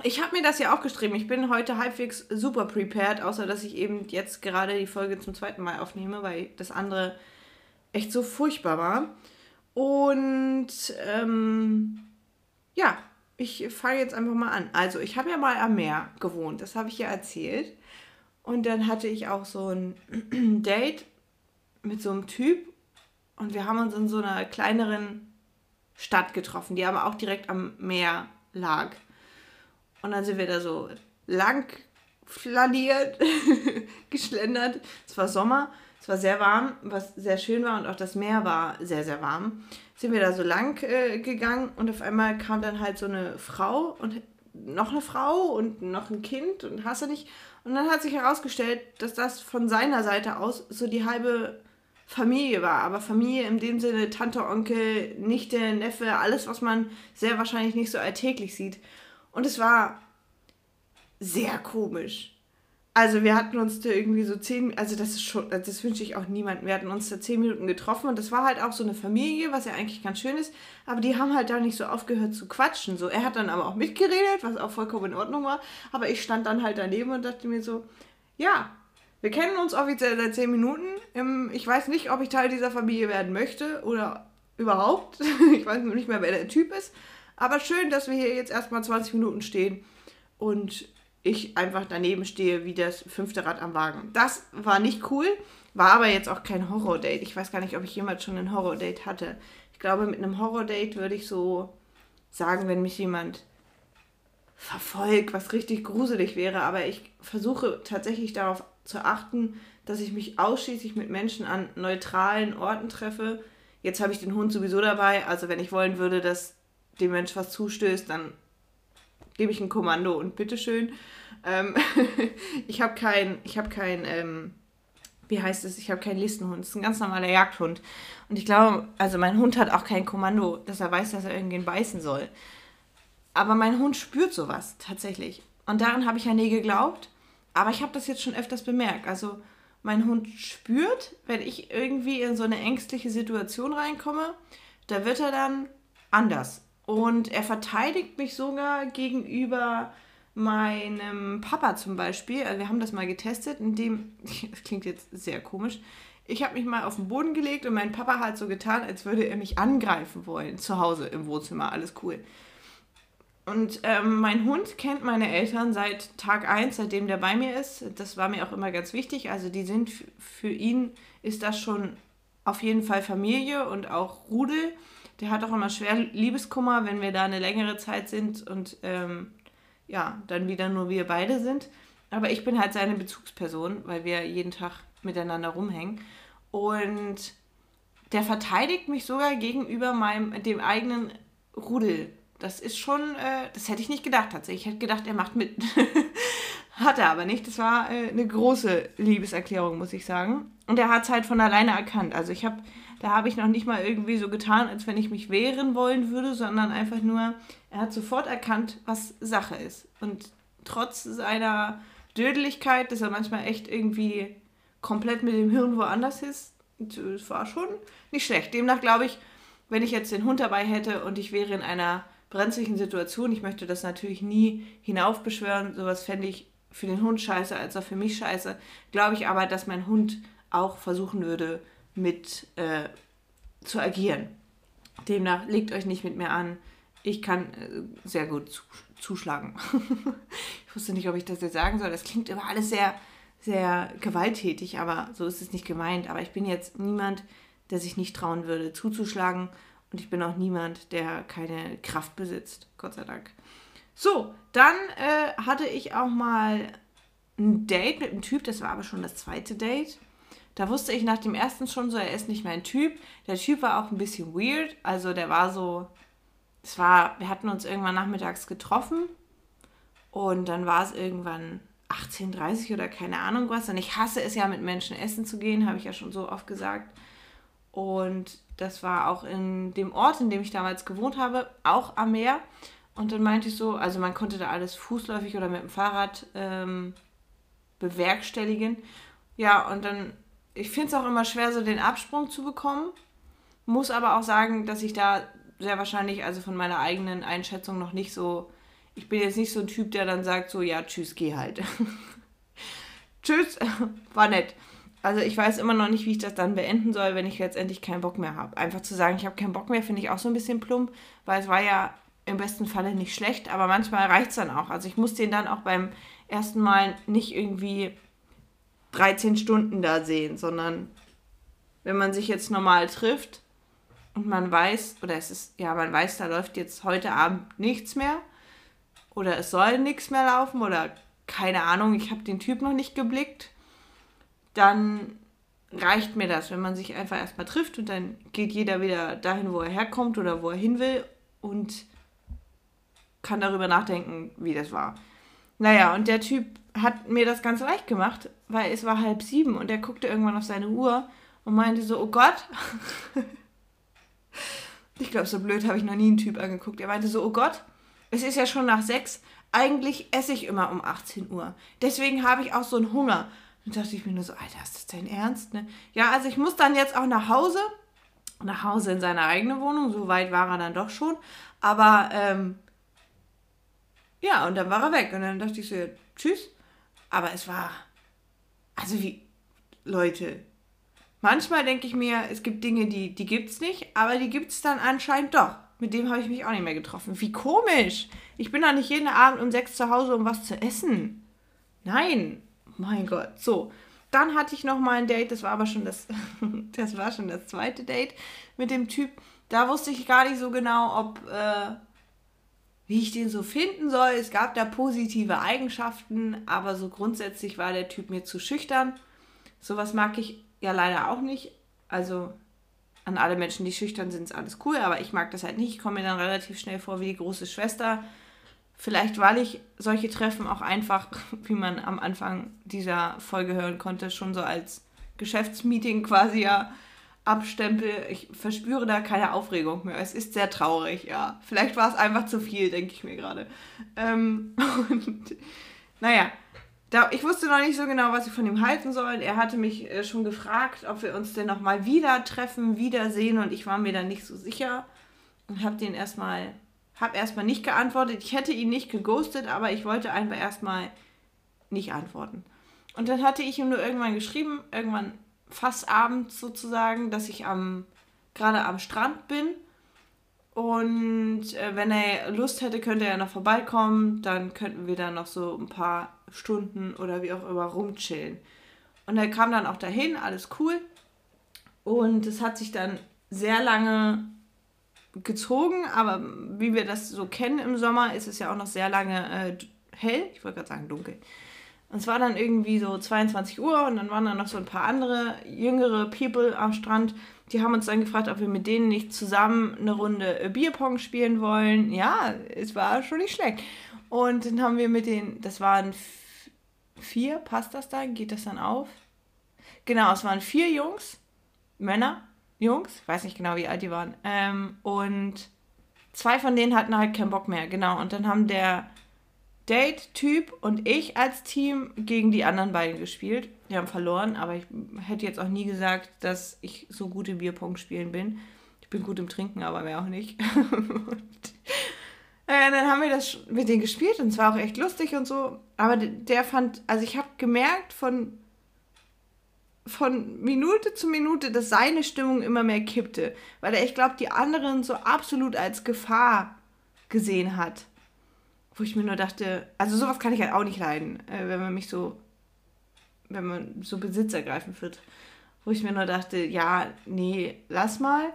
Ich habe mir das ja auch geschrieben. Ich bin heute halbwegs super prepared, außer dass ich eben jetzt gerade die Folge zum zweiten Mal aufnehme, weil das andere echt so furchtbar war. Und ähm, ja, ich fange jetzt einfach mal an. Also, ich habe ja mal am Meer gewohnt, das habe ich ja erzählt. Und dann hatte ich auch so ein Date mit so einem Typ und wir haben uns in so einer kleineren Stadt getroffen, die aber auch direkt am Meer lag. Und dann sind wir da so lang flaniert, geschlendert. Es war Sommer, es war sehr warm, was sehr schön war und auch das Meer war sehr, sehr warm sind wir da so lang äh, gegangen und auf einmal kam dann halt so eine Frau und noch eine Frau und noch ein Kind und hast du nicht. Und dann hat sich herausgestellt, dass das von seiner Seite aus so die halbe Familie war. Aber Familie in dem Sinne Tante, Onkel, Nichte, Neffe, alles, was man sehr wahrscheinlich nicht so alltäglich sieht. Und es war sehr komisch. Also wir hatten uns da irgendwie so zehn, also das ist schon, das wünsche ich auch niemandem. Wir hatten uns da zehn Minuten getroffen und das war halt auch so eine Familie, was ja eigentlich ganz schön ist, aber die haben halt da nicht so aufgehört zu quatschen. So, er hat dann aber auch mitgeredet, was auch vollkommen in Ordnung war, aber ich stand dann halt daneben und dachte mir so, ja, wir kennen uns offiziell seit zehn Minuten. Ich weiß nicht, ob ich Teil dieser Familie werden möchte oder überhaupt. Ich weiß nur nicht mehr, wer der Typ ist. Aber schön, dass wir hier jetzt erstmal 20 Minuten stehen und ich einfach daneben stehe wie das fünfte Rad am Wagen. Das war nicht cool, war aber jetzt auch kein Horror-Date. Ich weiß gar nicht, ob ich jemals schon ein Horror-Date hatte. Ich glaube, mit einem Horror-Date würde ich so sagen, wenn mich jemand verfolgt, was richtig gruselig wäre. Aber ich versuche tatsächlich darauf zu achten, dass ich mich ausschließlich mit Menschen an neutralen Orten treffe. Jetzt habe ich den Hund sowieso dabei. Also wenn ich wollen würde, dass dem Mensch was zustößt, dann gebe ich ein Kommando und bitteschön. Ähm, ich habe kein, ich habe kein, ähm, wie heißt es, ich habe keinen Listenhund. Das ist ein ganz normaler Jagdhund. Und ich glaube, also mein Hund hat auch kein Kommando, dass er weiß, dass er irgendwen beißen soll. Aber mein Hund spürt sowas tatsächlich. Und daran habe ich ja nie geglaubt. Aber ich habe das jetzt schon öfters bemerkt. Also mein Hund spürt, wenn ich irgendwie in so eine ängstliche Situation reinkomme, da wird er dann anders. Und er verteidigt mich sogar gegenüber meinem Papa zum Beispiel. Also wir haben das mal getestet, indem, das klingt jetzt sehr komisch, ich habe mich mal auf den Boden gelegt und mein Papa hat so getan, als würde er mich angreifen wollen. Zu Hause im Wohnzimmer, alles cool. Und ähm, mein Hund kennt meine Eltern seit Tag 1, seitdem der bei mir ist. Das war mir auch immer ganz wichtig. Also die sind, für ihn ist das schon auf jeden Fall Familie und auch Rudel der hat auch immer schwer Liebeskummer, wenn wir da eine längere Zeit sind und ähm, ja, dann wieder nur wir beide sind. Aber ich bin halt seine Bezugsperson, weil wir jeden Tag miteinander rumhängen. Und der verteidigt mich sogar gegenüber meinem, dem eigenen Rudel, das ist schon, äh, das hätte ich nicht gedacht tatsächlich. Ich hätte gedacht, er macht mit. hat er aber nicht. Das war äh, eine große Liebeserklärung, muss ich sagen. Und er hat es halt von alleine erkannt. Also ich habe, da habe ich noch nicht mal irgendwie so getan, als wenn ich mich wehren wollen würde, sondern einfach nur, er hat sofort erkannt, was Sache ist. Und trotz seiner Dödeligkeit, dass er manchmal echt irgendwie komplett mit dem Hirn woanders ist, das war schon nicht schlecht. Demnach glaube ich, wenn ich jetzt den Hund dabei hätte und ich wäre in einer brenzlichen Situation, ich möchte das natürlich nie hinaufbeschwören, sowas fände ich für den Hund scheiße als auch für mich scheiße, glaube ich aber, dass mein Hund auch versuchen würde, mit äh, zu agieren. Demnach legt euch nicht mit mir an. Ich kann äh, sehr gut zuschlagen. ich wusste nicht, ob ich das jetzt sagen soll. Das klingt immer alles sehr, sehr gewalttätig, aber so ist es nicht gemeint. Aber ich bin jetzt niemand, der sich nicht trauen würde, zuzuschlagen. Und ich bin auch niemand, der keine Kraft besitzt. Gott sei Dank. So, dann äh, hatte ich auch mal ein Date mit einem Typ, das war aber schon das zweite Date. Da wusste ich nach dem ersten schon so, er ist nicht mein Typ. Der Typ war auch ein bisschen weird. Also der war so, es war, wir hatten uns irgendwann nachmittags getroffen und dann war es irgendwann 18.30 oder keine Ahnung was. Und ich hasse es ja, mit Menschen essen zu gehen, habe ich ja schon so oft gesagt. Und das war auch in dem Ort, in dem ich damals gewohnt habe, auch am Meer. Und dann meinte ich so, also man konnte da alles fußläufig oder mit dem Fahrrad ähm, bewerkstelligen. Ja, und dann, ich finde es auch immer schwer, so den Absprung zu bekommen. Muss aber auch sagen, dass ich da sehr wahrscheinlich, also von meiner eigenen Einschätzung noch nicht so, ich bin jetzt nicht so ein Typ, der dann sagt, so, ja, tschüss, geh halt. tschüss, war nett. Also ich weiß immer noch nicht, wie ich das dann beenden soll, wenn ich letztendlich keinen Bock mehr habe. Einfach zu sagen, ich habe keinen Bock mehr, finde ich auch so ein bisschen plump, weil es war ja im besten Falle nicht schlecht, aber manchmal reicht es dann auch. Also ich muss den dann auch beim ersten Mal nicht irgendwie 13 Stunden da sehen, sondern wenn man sich jetzt normal trifft und man weiß, oder es ist, ja, man weiß, da läuft jetzt heute Abend nichts mehr oder es soll nichts mehr laufen oder keine Ahnung, ich habe den Typ noch nicht geblickt dann reicht mir das, wenn man sich einfach erstmal trifft und dann geht jeder wieder dahin, wo er herkommt oder wo er hin will und kann darüber nachdenken, wie das war. Naja, und der Typ hat mir das ganz leicht gemacht, weil es war halb sieben und er guckte irgendwann auf seine Uhr und meinte so, oh Gott. ich glaube, so blöd habe ich noch nie einen Typ angeguckt. Er meinte so, oh Gott, es ist ja schon nach sechs. Eigentlich esse ich immer um 18 Uhr. Deswegen habe ich auch so einen Hunger. Und dachte ich mir nur so, Alter, ist das dein Ernst? Ne? Ja, also ich muss dann jetzt auch nach Hause. Nach Hause in seine eigene Wohnung. So weit war er dann doch schon. Aber ähm, ja, und dann war er weg. Und dann dachte ich so, ja, tschüss. Aber es war. Also wie. Leute. Manchmal denke ich mir, es gibt Dinge, die, die gibt es nicht, aber die gibt es dann anscheinend doch. Mit dem habe ich mich auch nicht mehr getroffen. Wie komisch. Ich bin doch nicht jeden Abend um sechs zu Hause, um was zu essen. Nein mein Gott. So, dann hatte ich noch mal ein Date, das war aber schon das, das war schon das zweite Date mit dem Typ. Da wusste ich gar nicht so genau, ob, äh, wie ich den so finden soll. Es gab da positive Eigenschaften, aber so grundsätzlich war der Typ mir zu schüchtern. Sowas mag ich ja leider auch nicht. Also an alle Menschen, die schüchtern sind, ist alles cool, aber ich mag das halt nicht. Ich komme mir dann relativ schnell vor wie die große Schwester Vielleicht, weil ich solche Treffen auch einfach, wie man am Anfang dieser Folge hören konnte, schon so als Geschäftsmeeting quasi ja abstempel. Ich verspüre da keine Aufregung mehr. Es ist sehr traurig, ja. Vielleicht war es einfach zu viel, denke ich mir gerade. Ähm, und naja, da, ich wusste noch nicht so genau, was ich von ihm halten soll. Er hatte mich äh, schon gefragt, ob wir uns denn nochmal wieder treffen, wiedersehen und ich war mir da nicht so sicher und habe den erstmal habe erstmal nicht geantwortet. Ich hätte ihn nicht geghostet, aber ich wollte einfach erstmal nicht antworten. Und dann hatte ich ihm nur irgendwann geschrieben, irgendwann fast abends sozusagen, dass ich am gerade am Strand bin. Und äh, wenn er Lust hätte, könnte er noch vorbeikommen. Dann könnten wir dann noch so ein paar Stunden oder wie auch immer rumchillen. Und er kam dann auch dahin, alles cool. Und es hat sich dann sehr lange gezogen, aber wie wir das so kennen im Sommer, ist es ja auch noch sehr lange äh, hell. Ich wollte gerade sagen dunkel. Und es war dann irgendwie so 22 Uhr und dann waren da noch so ein paar andere jüngere People am Strand. Die haben uns dann gefragt, ob wir mit denen nicht zusammen eine Runde Bierpong spielen wollen. Ja, es war schon nicht schlecht. Und dann haben wir mit denen, das waren vier, passt das da? Geht das dann auf? Genau, es waren vier Jungs, Männer, Jungs, weiß nicht genau, wie alt die waren. Ähm, und zwei von denen hatten halt keinen Bock mehr, genau. Und dann haben der Date-Typ und ich als Team gegen die anderen beiden gespielt. Die haben verloren, aber ich hätte jetzt auch nie gesagt, dass ich so gut im Bierpong spielen bin. Ich bin gut im Trinken, aber mehr auch nicht. und, äh, dann haben wir das mit denen gespielt und es war auch echt lustig und so. Aber der fand, also ich habe gemerkt von, von Minute zu Minute, dass seine Stimmung immer mehr kippte. Weil er, ich glaube, die anderen so absolut als Gefahr gesehen hat wo ich mir nur dachte, also sowas kann ich halt auch nicht leiden, äh, wenn man mich so, wenn man so besitzergreifend wird. Wo ich mir nur dachte, ja, nee, lass mal.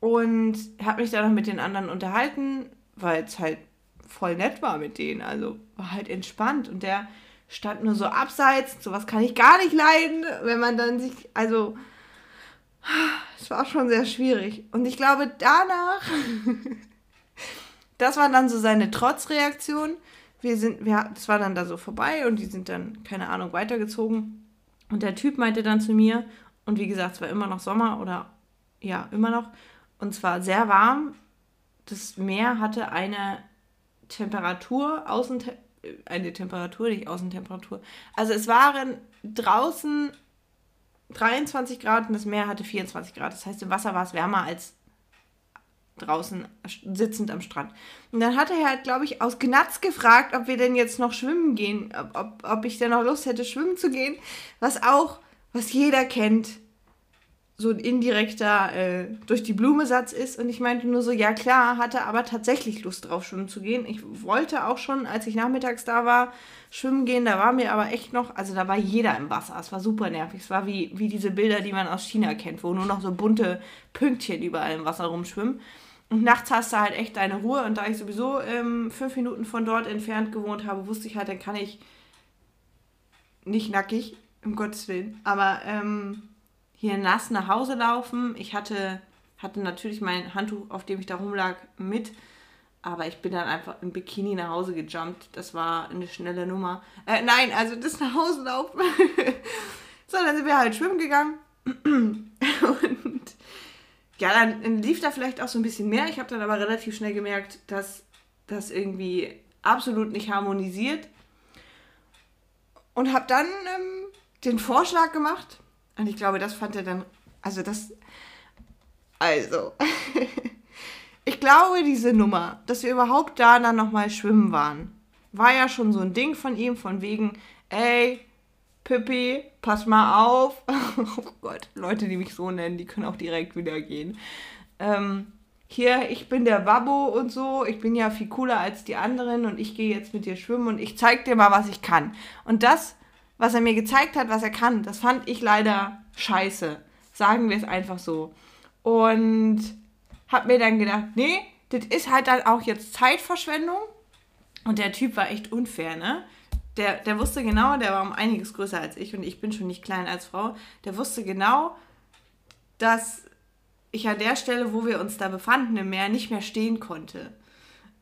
Und habe mich dann noch mit den anderen unterhalten, weil es halt voll nett war mit denen. Also war halt entspannt. Und der stand nur so abseits. Sowas kann ich gar nicht leiden, wenn man dann sich, also es war schon sehr schwierig. Und ich glaube, danach das war dann so seine Trotzreaktion. Wir sind, wir, das war dann da so vorbei und die sind dann, keine Ahnung, weitergezogen. Und der Typ meinte dann zu mir, und wie gesagt, es war immer noch Sommer oder ja, immer noch, und zwar sehr warm. Das Meer hatte eine Temperatur, Außen, eine Temperatur, nicht Außentemperatur. Also es waren draußen 23 Grad und das Meer hatte 24 Grad. Das heißt, im Wasser war es wärmer als draußen sitzend am Strand. Und dann hat er halt, glaube ich, aus Gnatz gefragt, ob wir denn jetzt noch schwimmen gehen, ob, ob, ob ich denn noch Lust hätte, schwimmen zu gehen. Was auch, was jeder kennt, so ein indirekter äh, durch die Blume Satz ist. Und ich meinte nur so, ja klar, hatte aber tatsächlich Lust drauf, schwimmen zu gehen. Ich wollte auch schon, als ich nachmittags da war, schwimmen gehen. Da war mir aber echt noch, also da war jeder im Wasser. Es war super nervig. Es war wie, wie diese Bilder, die man aus China kennt, wo nur noch so bunte Pünktchen überall im Wasser rumschwimmen. Und nachts hast du halt echt deine Ruhe. Und da ich sowieso ähm, fünf Minuten von dort entfernt gewohnt habe, wusste ich halt, dann kann ich nicht nackig, um Gottes Willen, aber ähm, hier nass nach Hause laufen. Ich hatte, hatte natürlich mein Handtuch, auf dem ich da rumlag, mit. Aber ich bin dann einfach im Bikini nach Hause gejumpt. Das war eine schnelle Nummer. Äh, nein, also das nach Hause laufen. so, dann sind wir halt schwimmen gegangen. Und ja, dann lief da vielleicht auch so ein bisschen mehr. Ich habe dann aber relativ schnell gemerkt, dass das irgendwie absolut nicht harmonisiert. Und habe dann ähm, den Vorschlag gemacht. Und ich glaube, das fand er dann. Also, das. Also. ich glaube, diese Nummer, dass wir überhaupt da dann nochmal schwimmen waren, war ja schon so ein Ding von ihm, von wegen, ey, Pippi, pass mal auf. oh Gott, Leute, die mich so nennen, die können auch direkt wieder gehen. Ähm, hier, ich bin der Babbo und so, ich bin ja viel cooler als die anderen und ich gehe jetzt mit dir schwimmen und ich zeig dir mal, was ich kann. Und das, was er mir gezeigt hat, was er kann, das fand ich leider scheiße. Sagen wir es einfach so. Und hab mir dann gedacht, nee, das ist halt dann auch jetzt Zeitverschwendung. Und der Typ war echt unfair, ne? Der, der wusste genau, der war um einiges größer als ich und ich bin schon nicht klein als Frau, der wusste genau, dass ich an der Stelle, wo wir uns da befanden im Meer, nicht mehr stehen konnte.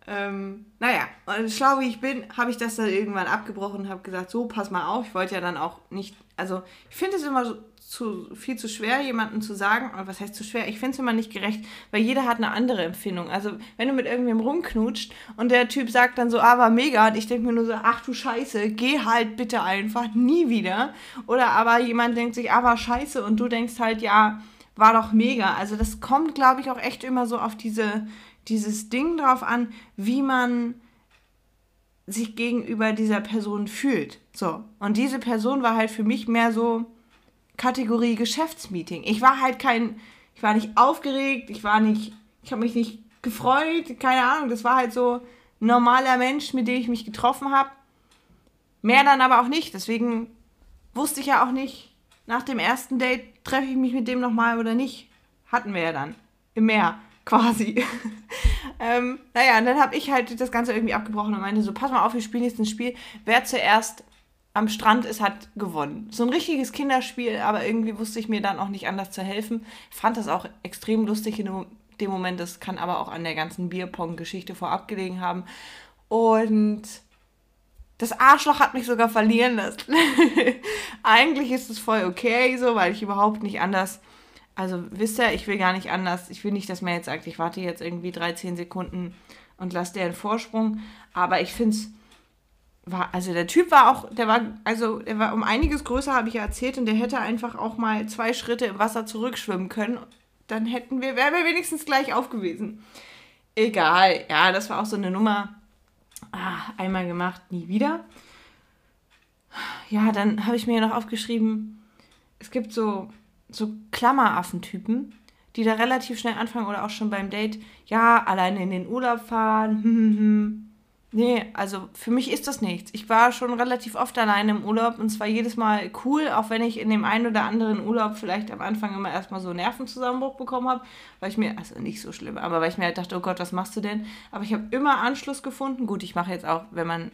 Ähm, naja, und schlau wie ich bin, habe ich das dann irgendwann abgebrochen und habe gesagt, so, pass mal auf, ich wollte ja dann auch nicht, also ich finde es immer so, zu, viel zu schwer, jemandem zu sagen, was heißt zu schwer? Ich finde es immer nicht gerecht, weil jeder hat eine andere Empfindung. Also, wenn du mit irgendwem rumknutscht und der Typ sagt dann so, ah, war mega, und ich denke mir nur so, ach du Scheiße, geh halt bitte einfach nie wieder. Oder aber jemand denkt sich, ah, war scheiße, und du denkst halt, ja, war doch mega. Also, das kommt, glaube ich, auch echt immer so auf diese, dieses Ding drauf an, wie man sich gegenüber dieser Person fühlt. So. Und diese Person war halt für mich mehr so, Kategorie Geschäftsmeeting. Ich war halt kein, ich war nicht aufgeregt, ich war nicht, ich habe mich nicht gefreut, keine Ahnung, das war halt so ein normaler Mensch, mit dem ich mich getroffen habe. Mehr dann aber auch nicht, deswegen wusste ich ja auch nicht, nach dem ersten Date treffe ich mich mit dem nochmal oder nicht. Hatten wir ja dann. Im Meer, quasi. ähm, naja, und dann habe ich halt das Ganze irgendwie abgebrochen und meinte so, pass mal auf, wir spielen jetzt ein Spiel. Wer zuerst am Strand ist, hat gewonnen. So ein richtiges Kinderspiel, aber irgendwie wusste ich mir dann auch nicht anders zu helfen. Fand das auch extrem lustig in dem Moment. Das kann aber auch an der ganzen Bierpong-Geschichte vorab gelegen haben. Und das Arschloch hat mich sogar verlieren lassen. Eigentlich ist es voll okay so, weil ich überhaupt nicht anders. Also wisst ihr, ich will gar nicht anders. Ich will nicht, dass man jetzt sagt, ich warte jetzt irgendwie 13 Sekunden und lasse der einen Vorsprung. Aber ich finde es also der Typ war auch, der war, also der war um einiges größer, habe ich ja erzählt, und der hätte einfach auch mal zwei Schritte im Wasser zurückschwimmen können. Dann hätten wir, wären wir wenigstens gleich aufgewesen. Egal, ja, das war auch so eine Nummer. Ah, einmal gemacht, nie wieder. Ja, dann habe ich mir noch aufgeschrieben, es gibt so, so Klammeraffentypen, die da relativ schnell anfangen oder auch schon beim Date, ja, alleine in den Urlaub fahren, hm, hm, hm. Nee, also für mich ist das nichts. Ich war schon relativ oft alleine im Urlaub und zwar jedes Mal cool, auch wenn ich in dem einen oder anderen Urlaub vielleicht am Anfang immer erstmal so Nervenzusammenbruch bekommen habe, weil ich mir, also nicht so schlimm, aber weil ich mir halt dachte, oh Gott, was machst du denn? Aber ich habe immer Anschluss gefunden. Gut, ich mache jetzt auch, wenn man,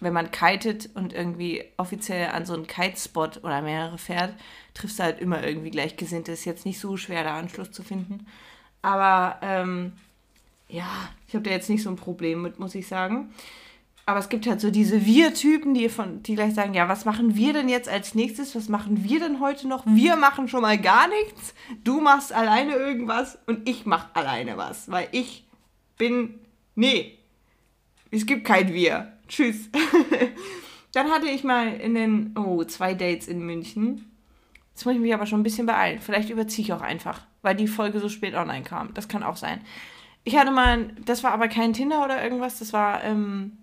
wenn man kitet und irgendwie offiziell an so einen Kitespot oder mehrere fährt, triffst du halt immer irgendwie Gleichgesinnte. Ist jetzt nicht so schwer, da Anschluss zu finden. Aber ähm, ja, ich habe da jetzt nicht so ein Problem mit, muss ich sagen. Aber es gibt halt so diese Wir-Typen, die, die gleich sagen, ja, was machen wir denn jetzt als nächstes? Was machen wir denn heute noch? Wir machen schon mal gar nichts. Du machst alleine irgendwas und ich mach alleine was. Weil ich bin, nee, es gibt kein Wir. Tschüss. Dann hatte ich mal in den, oh, zwei Dates in München. Jetzt muss ich mich aber schon ein bisschen beeilen. Vielleicht überziehe ich auch einfach, weil die Folge so spät online kam. Das kann auch sein. Ich hatte mal, das war aber kein Tinder oder irgendwas, das war ähm,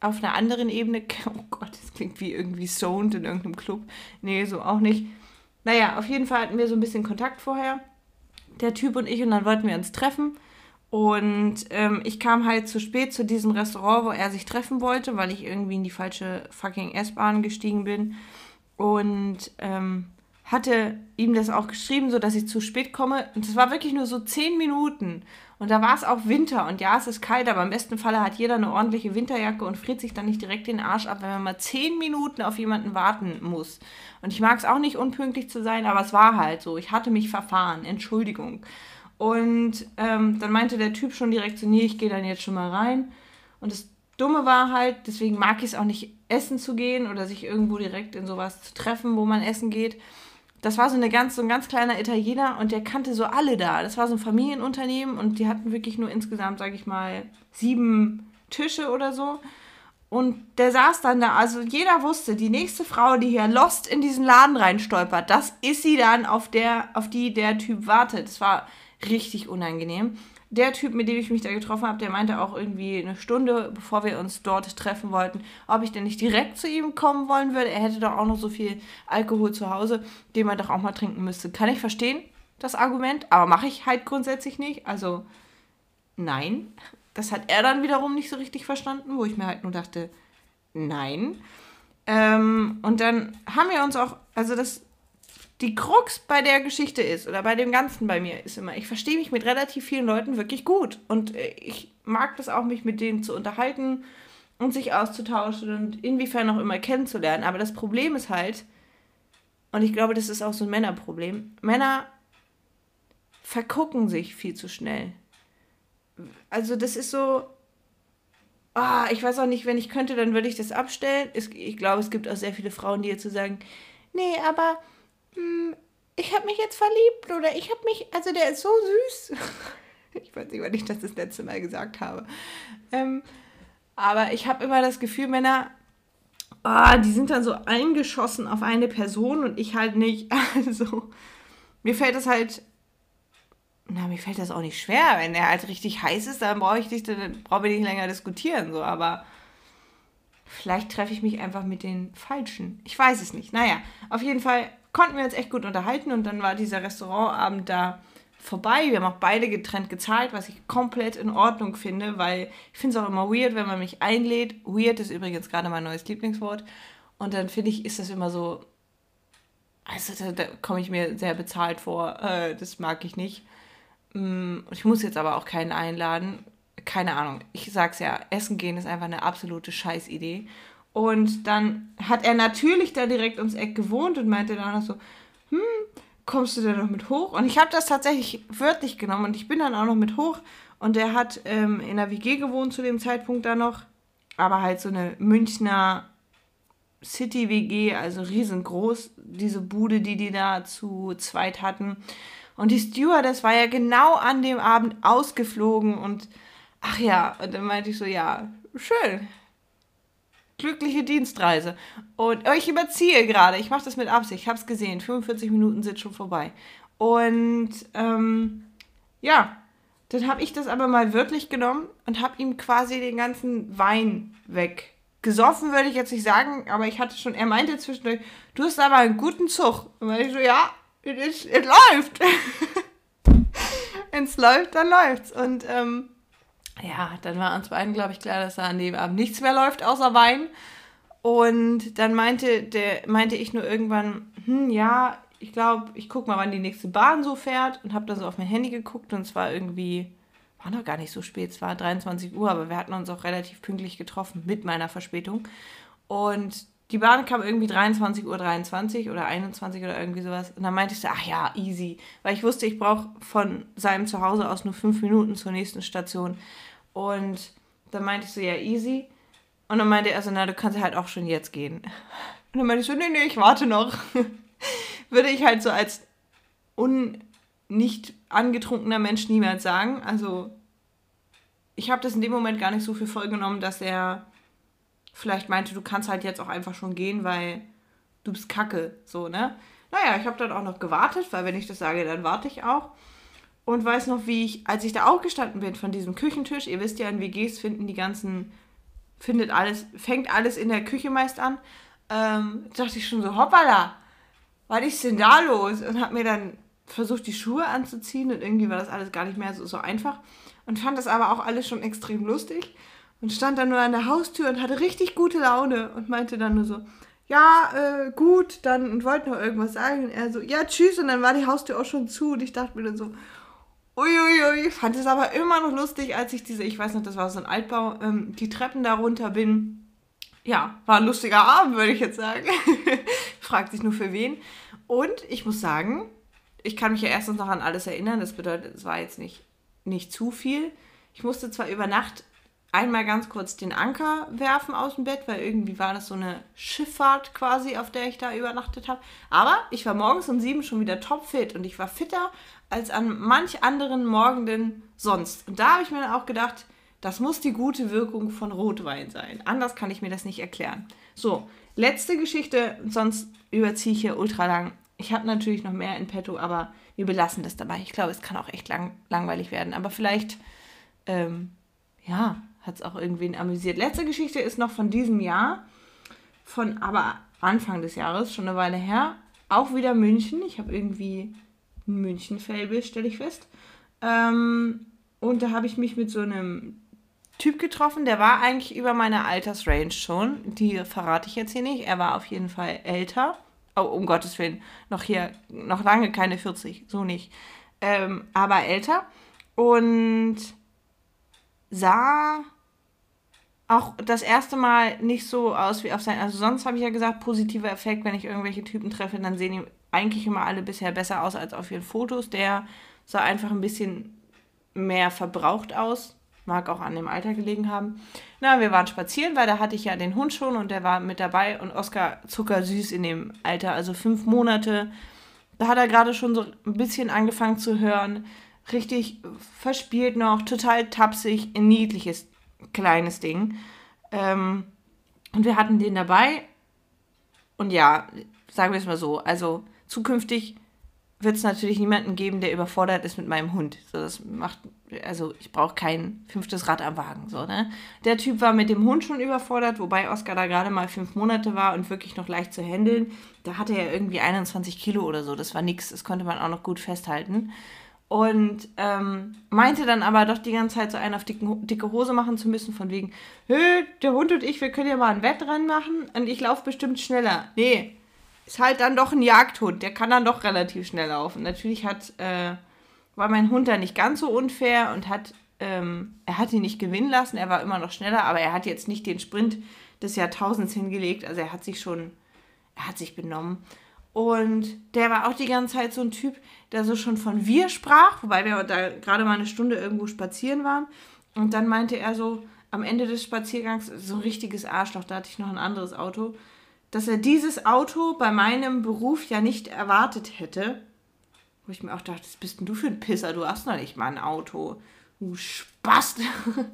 auf einer anderen Ebene. Oh Gott, das klingt wie irgendwie Sound in irgendeinem Club. Nee, so auch nicht. Naja, auf jeden Fall hatten wir so ein bisschen Kontakt vorher, der Typ und ich, und dann wollten wir uns treffen. Und ähm, ich kam halt zu spät zu diesem Restaurant, wo er sich treffen wollte, weil ich irgendwie in die falsche fucking S-Bahn gestiegen bin. Und ähm, hatte ihm das auch geschrieben, so dass ich zu spät komme. Und es war wirklich nur so zehn Minuten. Und da war es auch Winter und ja, es ist kalt, aber im besten Falle hat jeder eine ordentliche Winterjacke und friert sich dann nicht direkt den Arsch ab, wenn man mal zehn Minuten auf jemanden warten muss. Und ich mag es auch nicht unpünktlich zu sein, aber es war halt so. Ich hatte mich verfahren, Entschuldigung. Und ähm, dann meinte der Typ schon direkt so, nee, ich gehe dann jetzt schon mal rein. Und das Dumme war halt, deswegen mag ich es auch nicht, essen zu gehen oder sich irgendwo direkt in sowas zu treffen, wo man essen geht das war so, eine ganz, so ein ganz kleiner Italiener und der kannte so alle da. Das war so ein Familienunternehmen und die hatten wirklich nur insgesamt, sage ich mal, sieben Tische oder so. Und der saß dann da, also jeder wusste, die nächste Frau, die hier lost in diesen Laden reinstolpert, das ist sie dann, auf, der, auf die der Typ wartet. Das war richtig unangenehm der Typ, mit dem ich mich da getroffen habe, der meinte auch irgendwie eine Stunde, bevor wir uns dort treffen wollten, ob ich denn nicht direkt zu ihm kommen wollen würde. Er hätte doch auch noch so viel Alkohol zu Hause, den man doch auch mal trinken müsste. Kann ich verstehen, das Argument, aber mache ich halt grundsätzlich nicht. Also nein. Das hat er dann wiederum nicht so richtig verstanden, wo ich mir halt nur dachte, nein. Ähm, und dann haben wir uns auch, also das die Krux bei der Geschichte ist oder bei dem Ganzen bei mir ist immer, ich verstehe mich mit relativ vielen Leuten wirklich gut und äh, ich mag das auch, mich mit denen zu unterhalten und sich auszutauschen und inwiefern auch immer kennenzulernen. Aber das Problem ist halt, und ich glaube, das ist auch so ein Männerproblem, Männer vergucken sich viel zu schnell. Also das ist so, ah, ich weiß auch nicht, wenn ich könnte, dann würde ich das abstellen. ich glaube, es gibt auch sehr viele Frauen, die jetzt so sagen, nee, aber ich habe mich jetzt verliebt oder ich habe mich, also der ist so süß. ich weiß nicht, wann ich das das letzte Mal gesagt habe. Ähm, aber ich habe immer das Gefühl, Männer, oh, die sind dann so eingeschossen auf eine Person und ich halt nicht. Also, mir fällt das halt, na, mir fällt das auch nicht schwer. Wenn er halt richtig heiß ist, dann brauche ich nicht, dann brauche ich nicht länger diskutieren, so, aber vielleicht treffe ich mich einfach mit den Falschen. Ich weiß es nicht. Naja, auf jeden Fall konnten wir uns echt gut unterhalten und dann war dieser Restaurantabend da vorbei. Wir haben auch beide getrennt gezahlt, was ich komplett in Ordnung finde, weil ich finde es auch immer weird, wenn man mich einlädt. Weird ist übrigens gerade mein neues Lieblingswort. Und dann finde ich, ist das immer so, also da, da komme ich mir sehr bezahlt vor. Äh, das mag ich nicht. Mm, ich muss jetzt aber auch keinen einladen. Keine Ahnung. Ich sag's ja, Essen gehen ist einfach eine absolute Scheißidee. Und dann hat er natürlich da direkt ums Eck gewohnt und meinte dann auch so, hm, kommst du denn noch mit hoch? Und ich habe das tatsächlich wörtlich genommen und ich bin dann auch noch mit hoch. Und er hat ähm, in der WG gewohnt zu dem Zeitpunkt da noch, aber halt so eine Münchner City-WG, also riesengroß, diese Bude, die die da zu zweit hatten. Und die Stewardess war ja genau an dem Abend ausgeflogen und ach ja, und dann meinte ich so, ja, schön. Glückliche Dienstreise. Und ich überziehe gerade, ich mache das mit Absicht, ich habe es gesehen, 45 Minuten sind schon vorbei. Und ähm, ja, dann habe ich das aber mal wirklich genommen und habe ihm quasi den ganzen Wein weg gesoffen würde ich jetzt nicht sagen, aber ich hatte schon, er meinte zwischendurch, du hast aber einen guten Zug. Und ich so, ja, es läuft. Wenn es läuft, dann läuft's. Und ähm, ja, dann war uns beiden, glaube ich, klar, dass da an dem Abend nichts mehr läuft, außer Wein. Und dann meinte, der, meinte ich nur irgendwann, hm, ja, ich glaube, ich gucke mal, wann die nächste Bahn so fährt und habe dann so auf mein Handy geguckt und es war irgendwie war noch gar nicht so spät, es war 23 Uhr, aber wir hatten uns auch relativ pünktlich getroffen mit meiner Verspätung. Und die Bahn kam irgendwie 23.23 Uhr 23 oder 21 oder irgendwie sowas. Und dann meinte ich so, ach ja, easy. Weil ich wusste, ich brauche von seinem Zuhause aus nur fünf Minuten zur nächsten Station. Und dann meinte ich so, ja, easy. Und dann meinte er so, na, du kannst halt auch schon jetzt gehen. Und dann meinte ich so, nee, nee, ich warte noch. Würde ich halt so als un nicht angetrunkener Mensch niemals sagen. Also ich habe das in dem Moment gar nicht so viel vollgenommen, dass er vielleicht meinte, du kannst halt jetzt auch einfach schon gehen, weil du bist kacke, so, ne? Naja, ich habe dann auch noch gewartet, weil wenn ich das sage, dann warte ich auch. Und weiß noch, wie ich, als ich da aufgestanden bin von diesem Küchentisch, ihr wisst ja, in WGs finden die ganzen, findet alles, fängt alles in der Küche meist an, ähm, dachte ich schon so, hoppala, was ist denn da los? Und habe mir dann versucht, die Schuhe anzuziehen und irgendwie war das alles gar nicht mehr so, so einfach und fand das aber auch alles schon extrem lustig und stand dann nur an der Haustür und hatte richtig gute Laune und meinte dann nur so, ja, äh, gut, dann und wollte noch irgendwas sagen und er so, ja, tschüss und dann war die Haustür auch schon zu und ich dachte mir dann so, uiuiui, fand es aber immer noch lustig, als ich diese, ich weiß noch, das war so ein Altbau, ähm, die Treppen da runter bin. Ja, war ein lustiger Abend, würde ich jetzt sagen. Fragt sich nur für wen. Und ich muss sagen, ich kann mich ja erstens noch an alles erinnern. Das bedeutet, es war jetzt nicht, nicht zu viel. Ich musste zwar über Nacht einmal ganz kurz den Anker werfen aus dem Bett, weil irgendwie war das so eine Schifffahrt quasi, auf der ich da übernachtet habe. Aber ich war morgens um sieben schon wieder topfit und ich war fitter als an manch anderen Morgenden sonst. Und da habe ich mir dann auch gedacht, das muss die gute Wirkung von Rotwein sein. Anders kann ich mir das nicht erklären. So, letzte Geschichte, sonst überziehe ich hier ultra lang. Ich habe natürlich noch mehr in petto, aber wir belassen das dabei. Ich glaube, es kann auch echt lang, langweilig werden. Aber vielleicht, ähm, ja, hat es auch irgendwen amüsiert. Letzte Geschichte ist noch von diesem Jahr, von aber Anfang des Jahres, schon eine Weile her. Auch wieder München. Ich habe irgendwie ein München-Fable, stelle ich fest. Ähm, und da habe ich mich mit so einem Typ getroffen, der war eigentlich über meine Altersrange schon. Die verrate ich jetzt hier nicht. Er war auf jeden Fall älter. Oh, um Gottes Willen, noch hier, noch lange keine 40, so nicht. Ähm, aber älter und sah auch das erste Mal nicht so aus wie auf sein. Also sonst habe ich ja gesagt, positiver Effekt, wenn ich irgendwelche Typen treffe, dann sehen die eigentlich immer alle bisher besser aus als auf ihren Fotos. Der sah einfach ein bisschen mehr verbraucht aus. Mag auch an dem Alter gelegen haben. Na, wir waren spazieren, weil da hatte ich ja den Hund schon und der war mit dabei und Oskar zuckersüß in dem Alter, also fünf Monate. Da hat er gerade schon so ein bisschen angefangen zu hören. Richtig verspielt noch, total tapsig, ein niedliches kleines Ding. Ähm, und wir hatten den dabei. Und ja, sagen wir es mal so, also zukünftig wird es natürlich niemanden geben, der überfordert ist mit meinem Hund. So, das macht, also ich brauche kein fünftes Rad am Wagen. So, ne? Der Typ war mit dem Hund schon überfordert, wobei Oscar da gerade mal fünf Monate war und wirklich noch leicht zu handeln. Da hatte er irgendwie 21 Kilo oder so. Das war nichts, das konnte man auch noch gut festhalten. Und ähm, meinte dann aber doch die ganze Zeit so einen auf dicken, dicke Hose machen zu müssen, von wegen, der Hund und ich, wir können ja mal ein Wettrennen machen und ich laufe bestimmt schneller. Nee, ist halt dann doch ein Jagdhund. Der kann dann doch relativ schnell laufen. Natürlich hat, äh, war mein Hund da nicht ganz so unfair und hat, ähm, er hat ihn nicht gewinnen lassen. Er war immer noch schneller, aber er hat jetzt nicht den Sprint des Jahrtausends hingelegt. Also er hat sich schon, er hat sich benommen. Und der war auch die ganze Zeit so ein Typ, der so schon von wir sprach, wobei wir da gerade mal eine Stunde irgendwo spazieren waren. Und dann meinte er so am Ende des Spaziergangs, so ein richtiges Arschloch, da hatte ich noch ein anderes Auto, dass er dieses Auto bei meinem Beruf ja nicht erwartet hätte. Wo ich mir auch dachte, was bist denn du für ein Pisser? Du hast noch nicht mal ein Auto. Du Spast.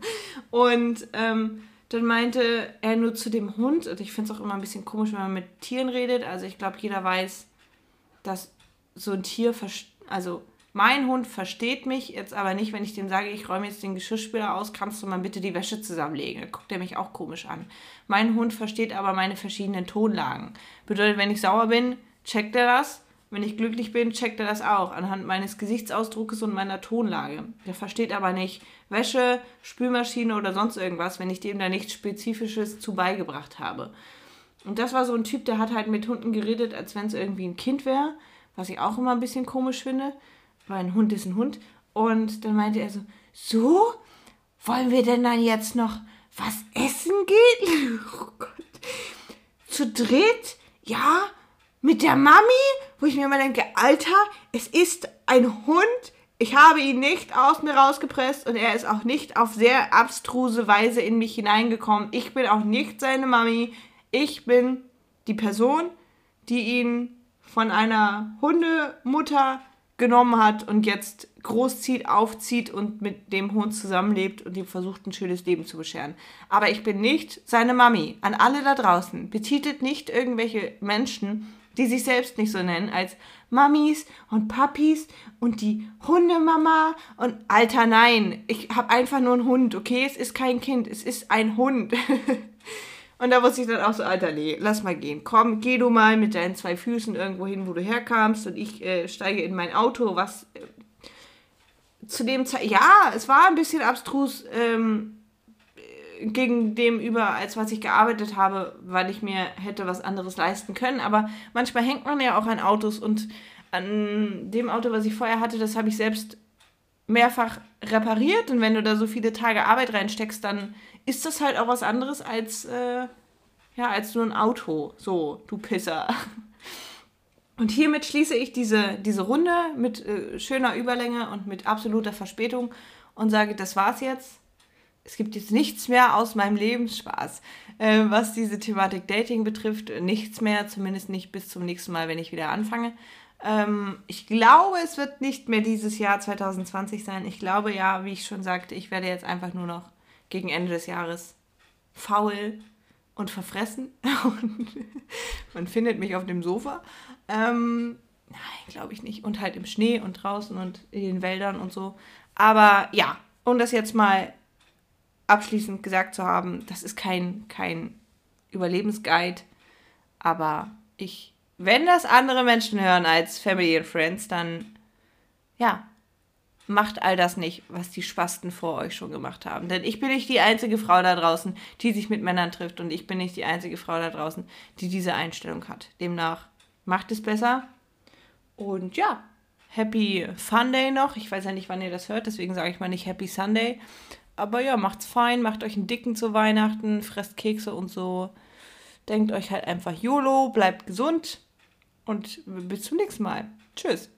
Und ähm, dann meinte er nur zu dem Hund, und ich finde es auch immer ein bisschen komisch, wenn man mit Tieren redet. Also ich glaube, jeder weiß, dass so ein Tier, also mein Hund versteht mich jetzt aber nicht, wenn ich dem sage, ich räume jetzt den Geschirrspüler aus, kannst du mal bitte die Wäsche zusammenlegen. Dann guckt er mich auch komisch an. Mein Hund versteht aber meine verschiedenen Tonlagen. Bedeutet, wenn ich sauer bin, checkt er das. Wenn ich glücklich bin, checkt er das auch anhand meines Gesichtsausdrucks und meiner Tonlage. Der versteht aber nicht Wäsche, Spülmaschine oder sonst irgendwas, wenn ich dem da nichts Spezifisches zu beigebracht habe. Und das war so ein Typ, der hat halt mit Hunden geredet, als wenn es irgendwie ein Kind wäre, was ich auch immer ein bisschen komisch finde weil ein Hund ist ein Hund. Und dann meinte er so, so, wollen wir denn dann jetzt noch was essen gehen? Oh Gott. Zu dritt? Ja, mit der Mami? Wo ich mir immer denke, Alter, es ist ein Hund. Ich habe ihn nicht aus mir rausgepresst und er ist auch nicht auf sehr abstruse Weise in mich hineingekommen. Ich bin auch nicht seine Mami. Ich bin die Person, die ihn von einer Hundemutter genommen hat und jetzt großzieht, aufzieht und mit dem Hund zusammenlebt und ihm versucht, ein schönes Leben zu bescheren. Aber ich bin nicht seine Mami. An alle da draußen. Betitelt nicht irgendwelche Menschen, die sich selbst nicht so nennen, als Mamis und Papis und die Hundemama und Alter, nein. Ich habe einfach nur einen Hund, okay? Es ist kein Kind, es ist ein Hund. Und da wusste ich dann auch so, Alter, nee, lass mal gehen. Komm, geh du mal mit deinen zwei Füßen irgendwo hin, wo du herkamst und ich äh, steige in mein Auto, was äh, zu dem Zeit, ja, es war ein bisschen abstrus ähm, gegen dem als was ich gearbeitet habe, weil ich mir hätte was anderes leisten können. Aber manchmal hängt man ja auch an Autos und an dem Auto, was ich vorher hatte, das habe ich selbst mehrfach repariert. Und wenn du da so viele Tage Arbeit reinsteckst, dann ist das halt auch was anderes als, äh, ja, als nur ein Auto. So, du Pisser. Und hiermit schließe ich diese, diese Runde mit äh, schöner Überlänge und mit absoluter Verspätung und sage, das war's jetzt. Es gibt jetzt nichts mehr aus meinem Lebensspaß, äh, was diese Thematik Dating betrifft. Nichts mehr, zumindest nicht bis zum nächsten Mal, wenn ich wieder anfange. Ähm, ich glaube, es wird nicht mehr dieses Jahr 2020 sein. Ich glaube ja, wie ich schon sagte, ich werde jetzt einfach nur noch gegen Ende des Jahres faul und verfressen. Man findet mich auf dem Sofa. Ähm, nein, glaube ich nicht. Und halt im Schnee und draußen und in den Wäldern und so. Aber ja, um das jetzt mal abschließend gesagt zu haben, das ist kein, kein Überlebensguide. Aber ich, wenn das andere Menschen hören als Family and Friends, dann ja, macht all das nicht, was die Spasten vor euch schon gemacht haben. Denn ich bin nicht die einzige Frau da draußen, die sich mit Männern trifft und ich bin nicht die einzige Frau da draußen, die diese Einstellung hat. Demnach macht es besser. Und ja, Happy Sunday noch. Ich weiß ja nicht, wann ihr das hört, deswegen sage ich mal nicht Happy Sunday. Aber ja, macht's fein, macht euch einen dicken zu Weihnachten, fresst Kekse und so. Denkt euch halt einfach YOLO, bleibt gesund und bis zum nächsten Mal. Tschüss.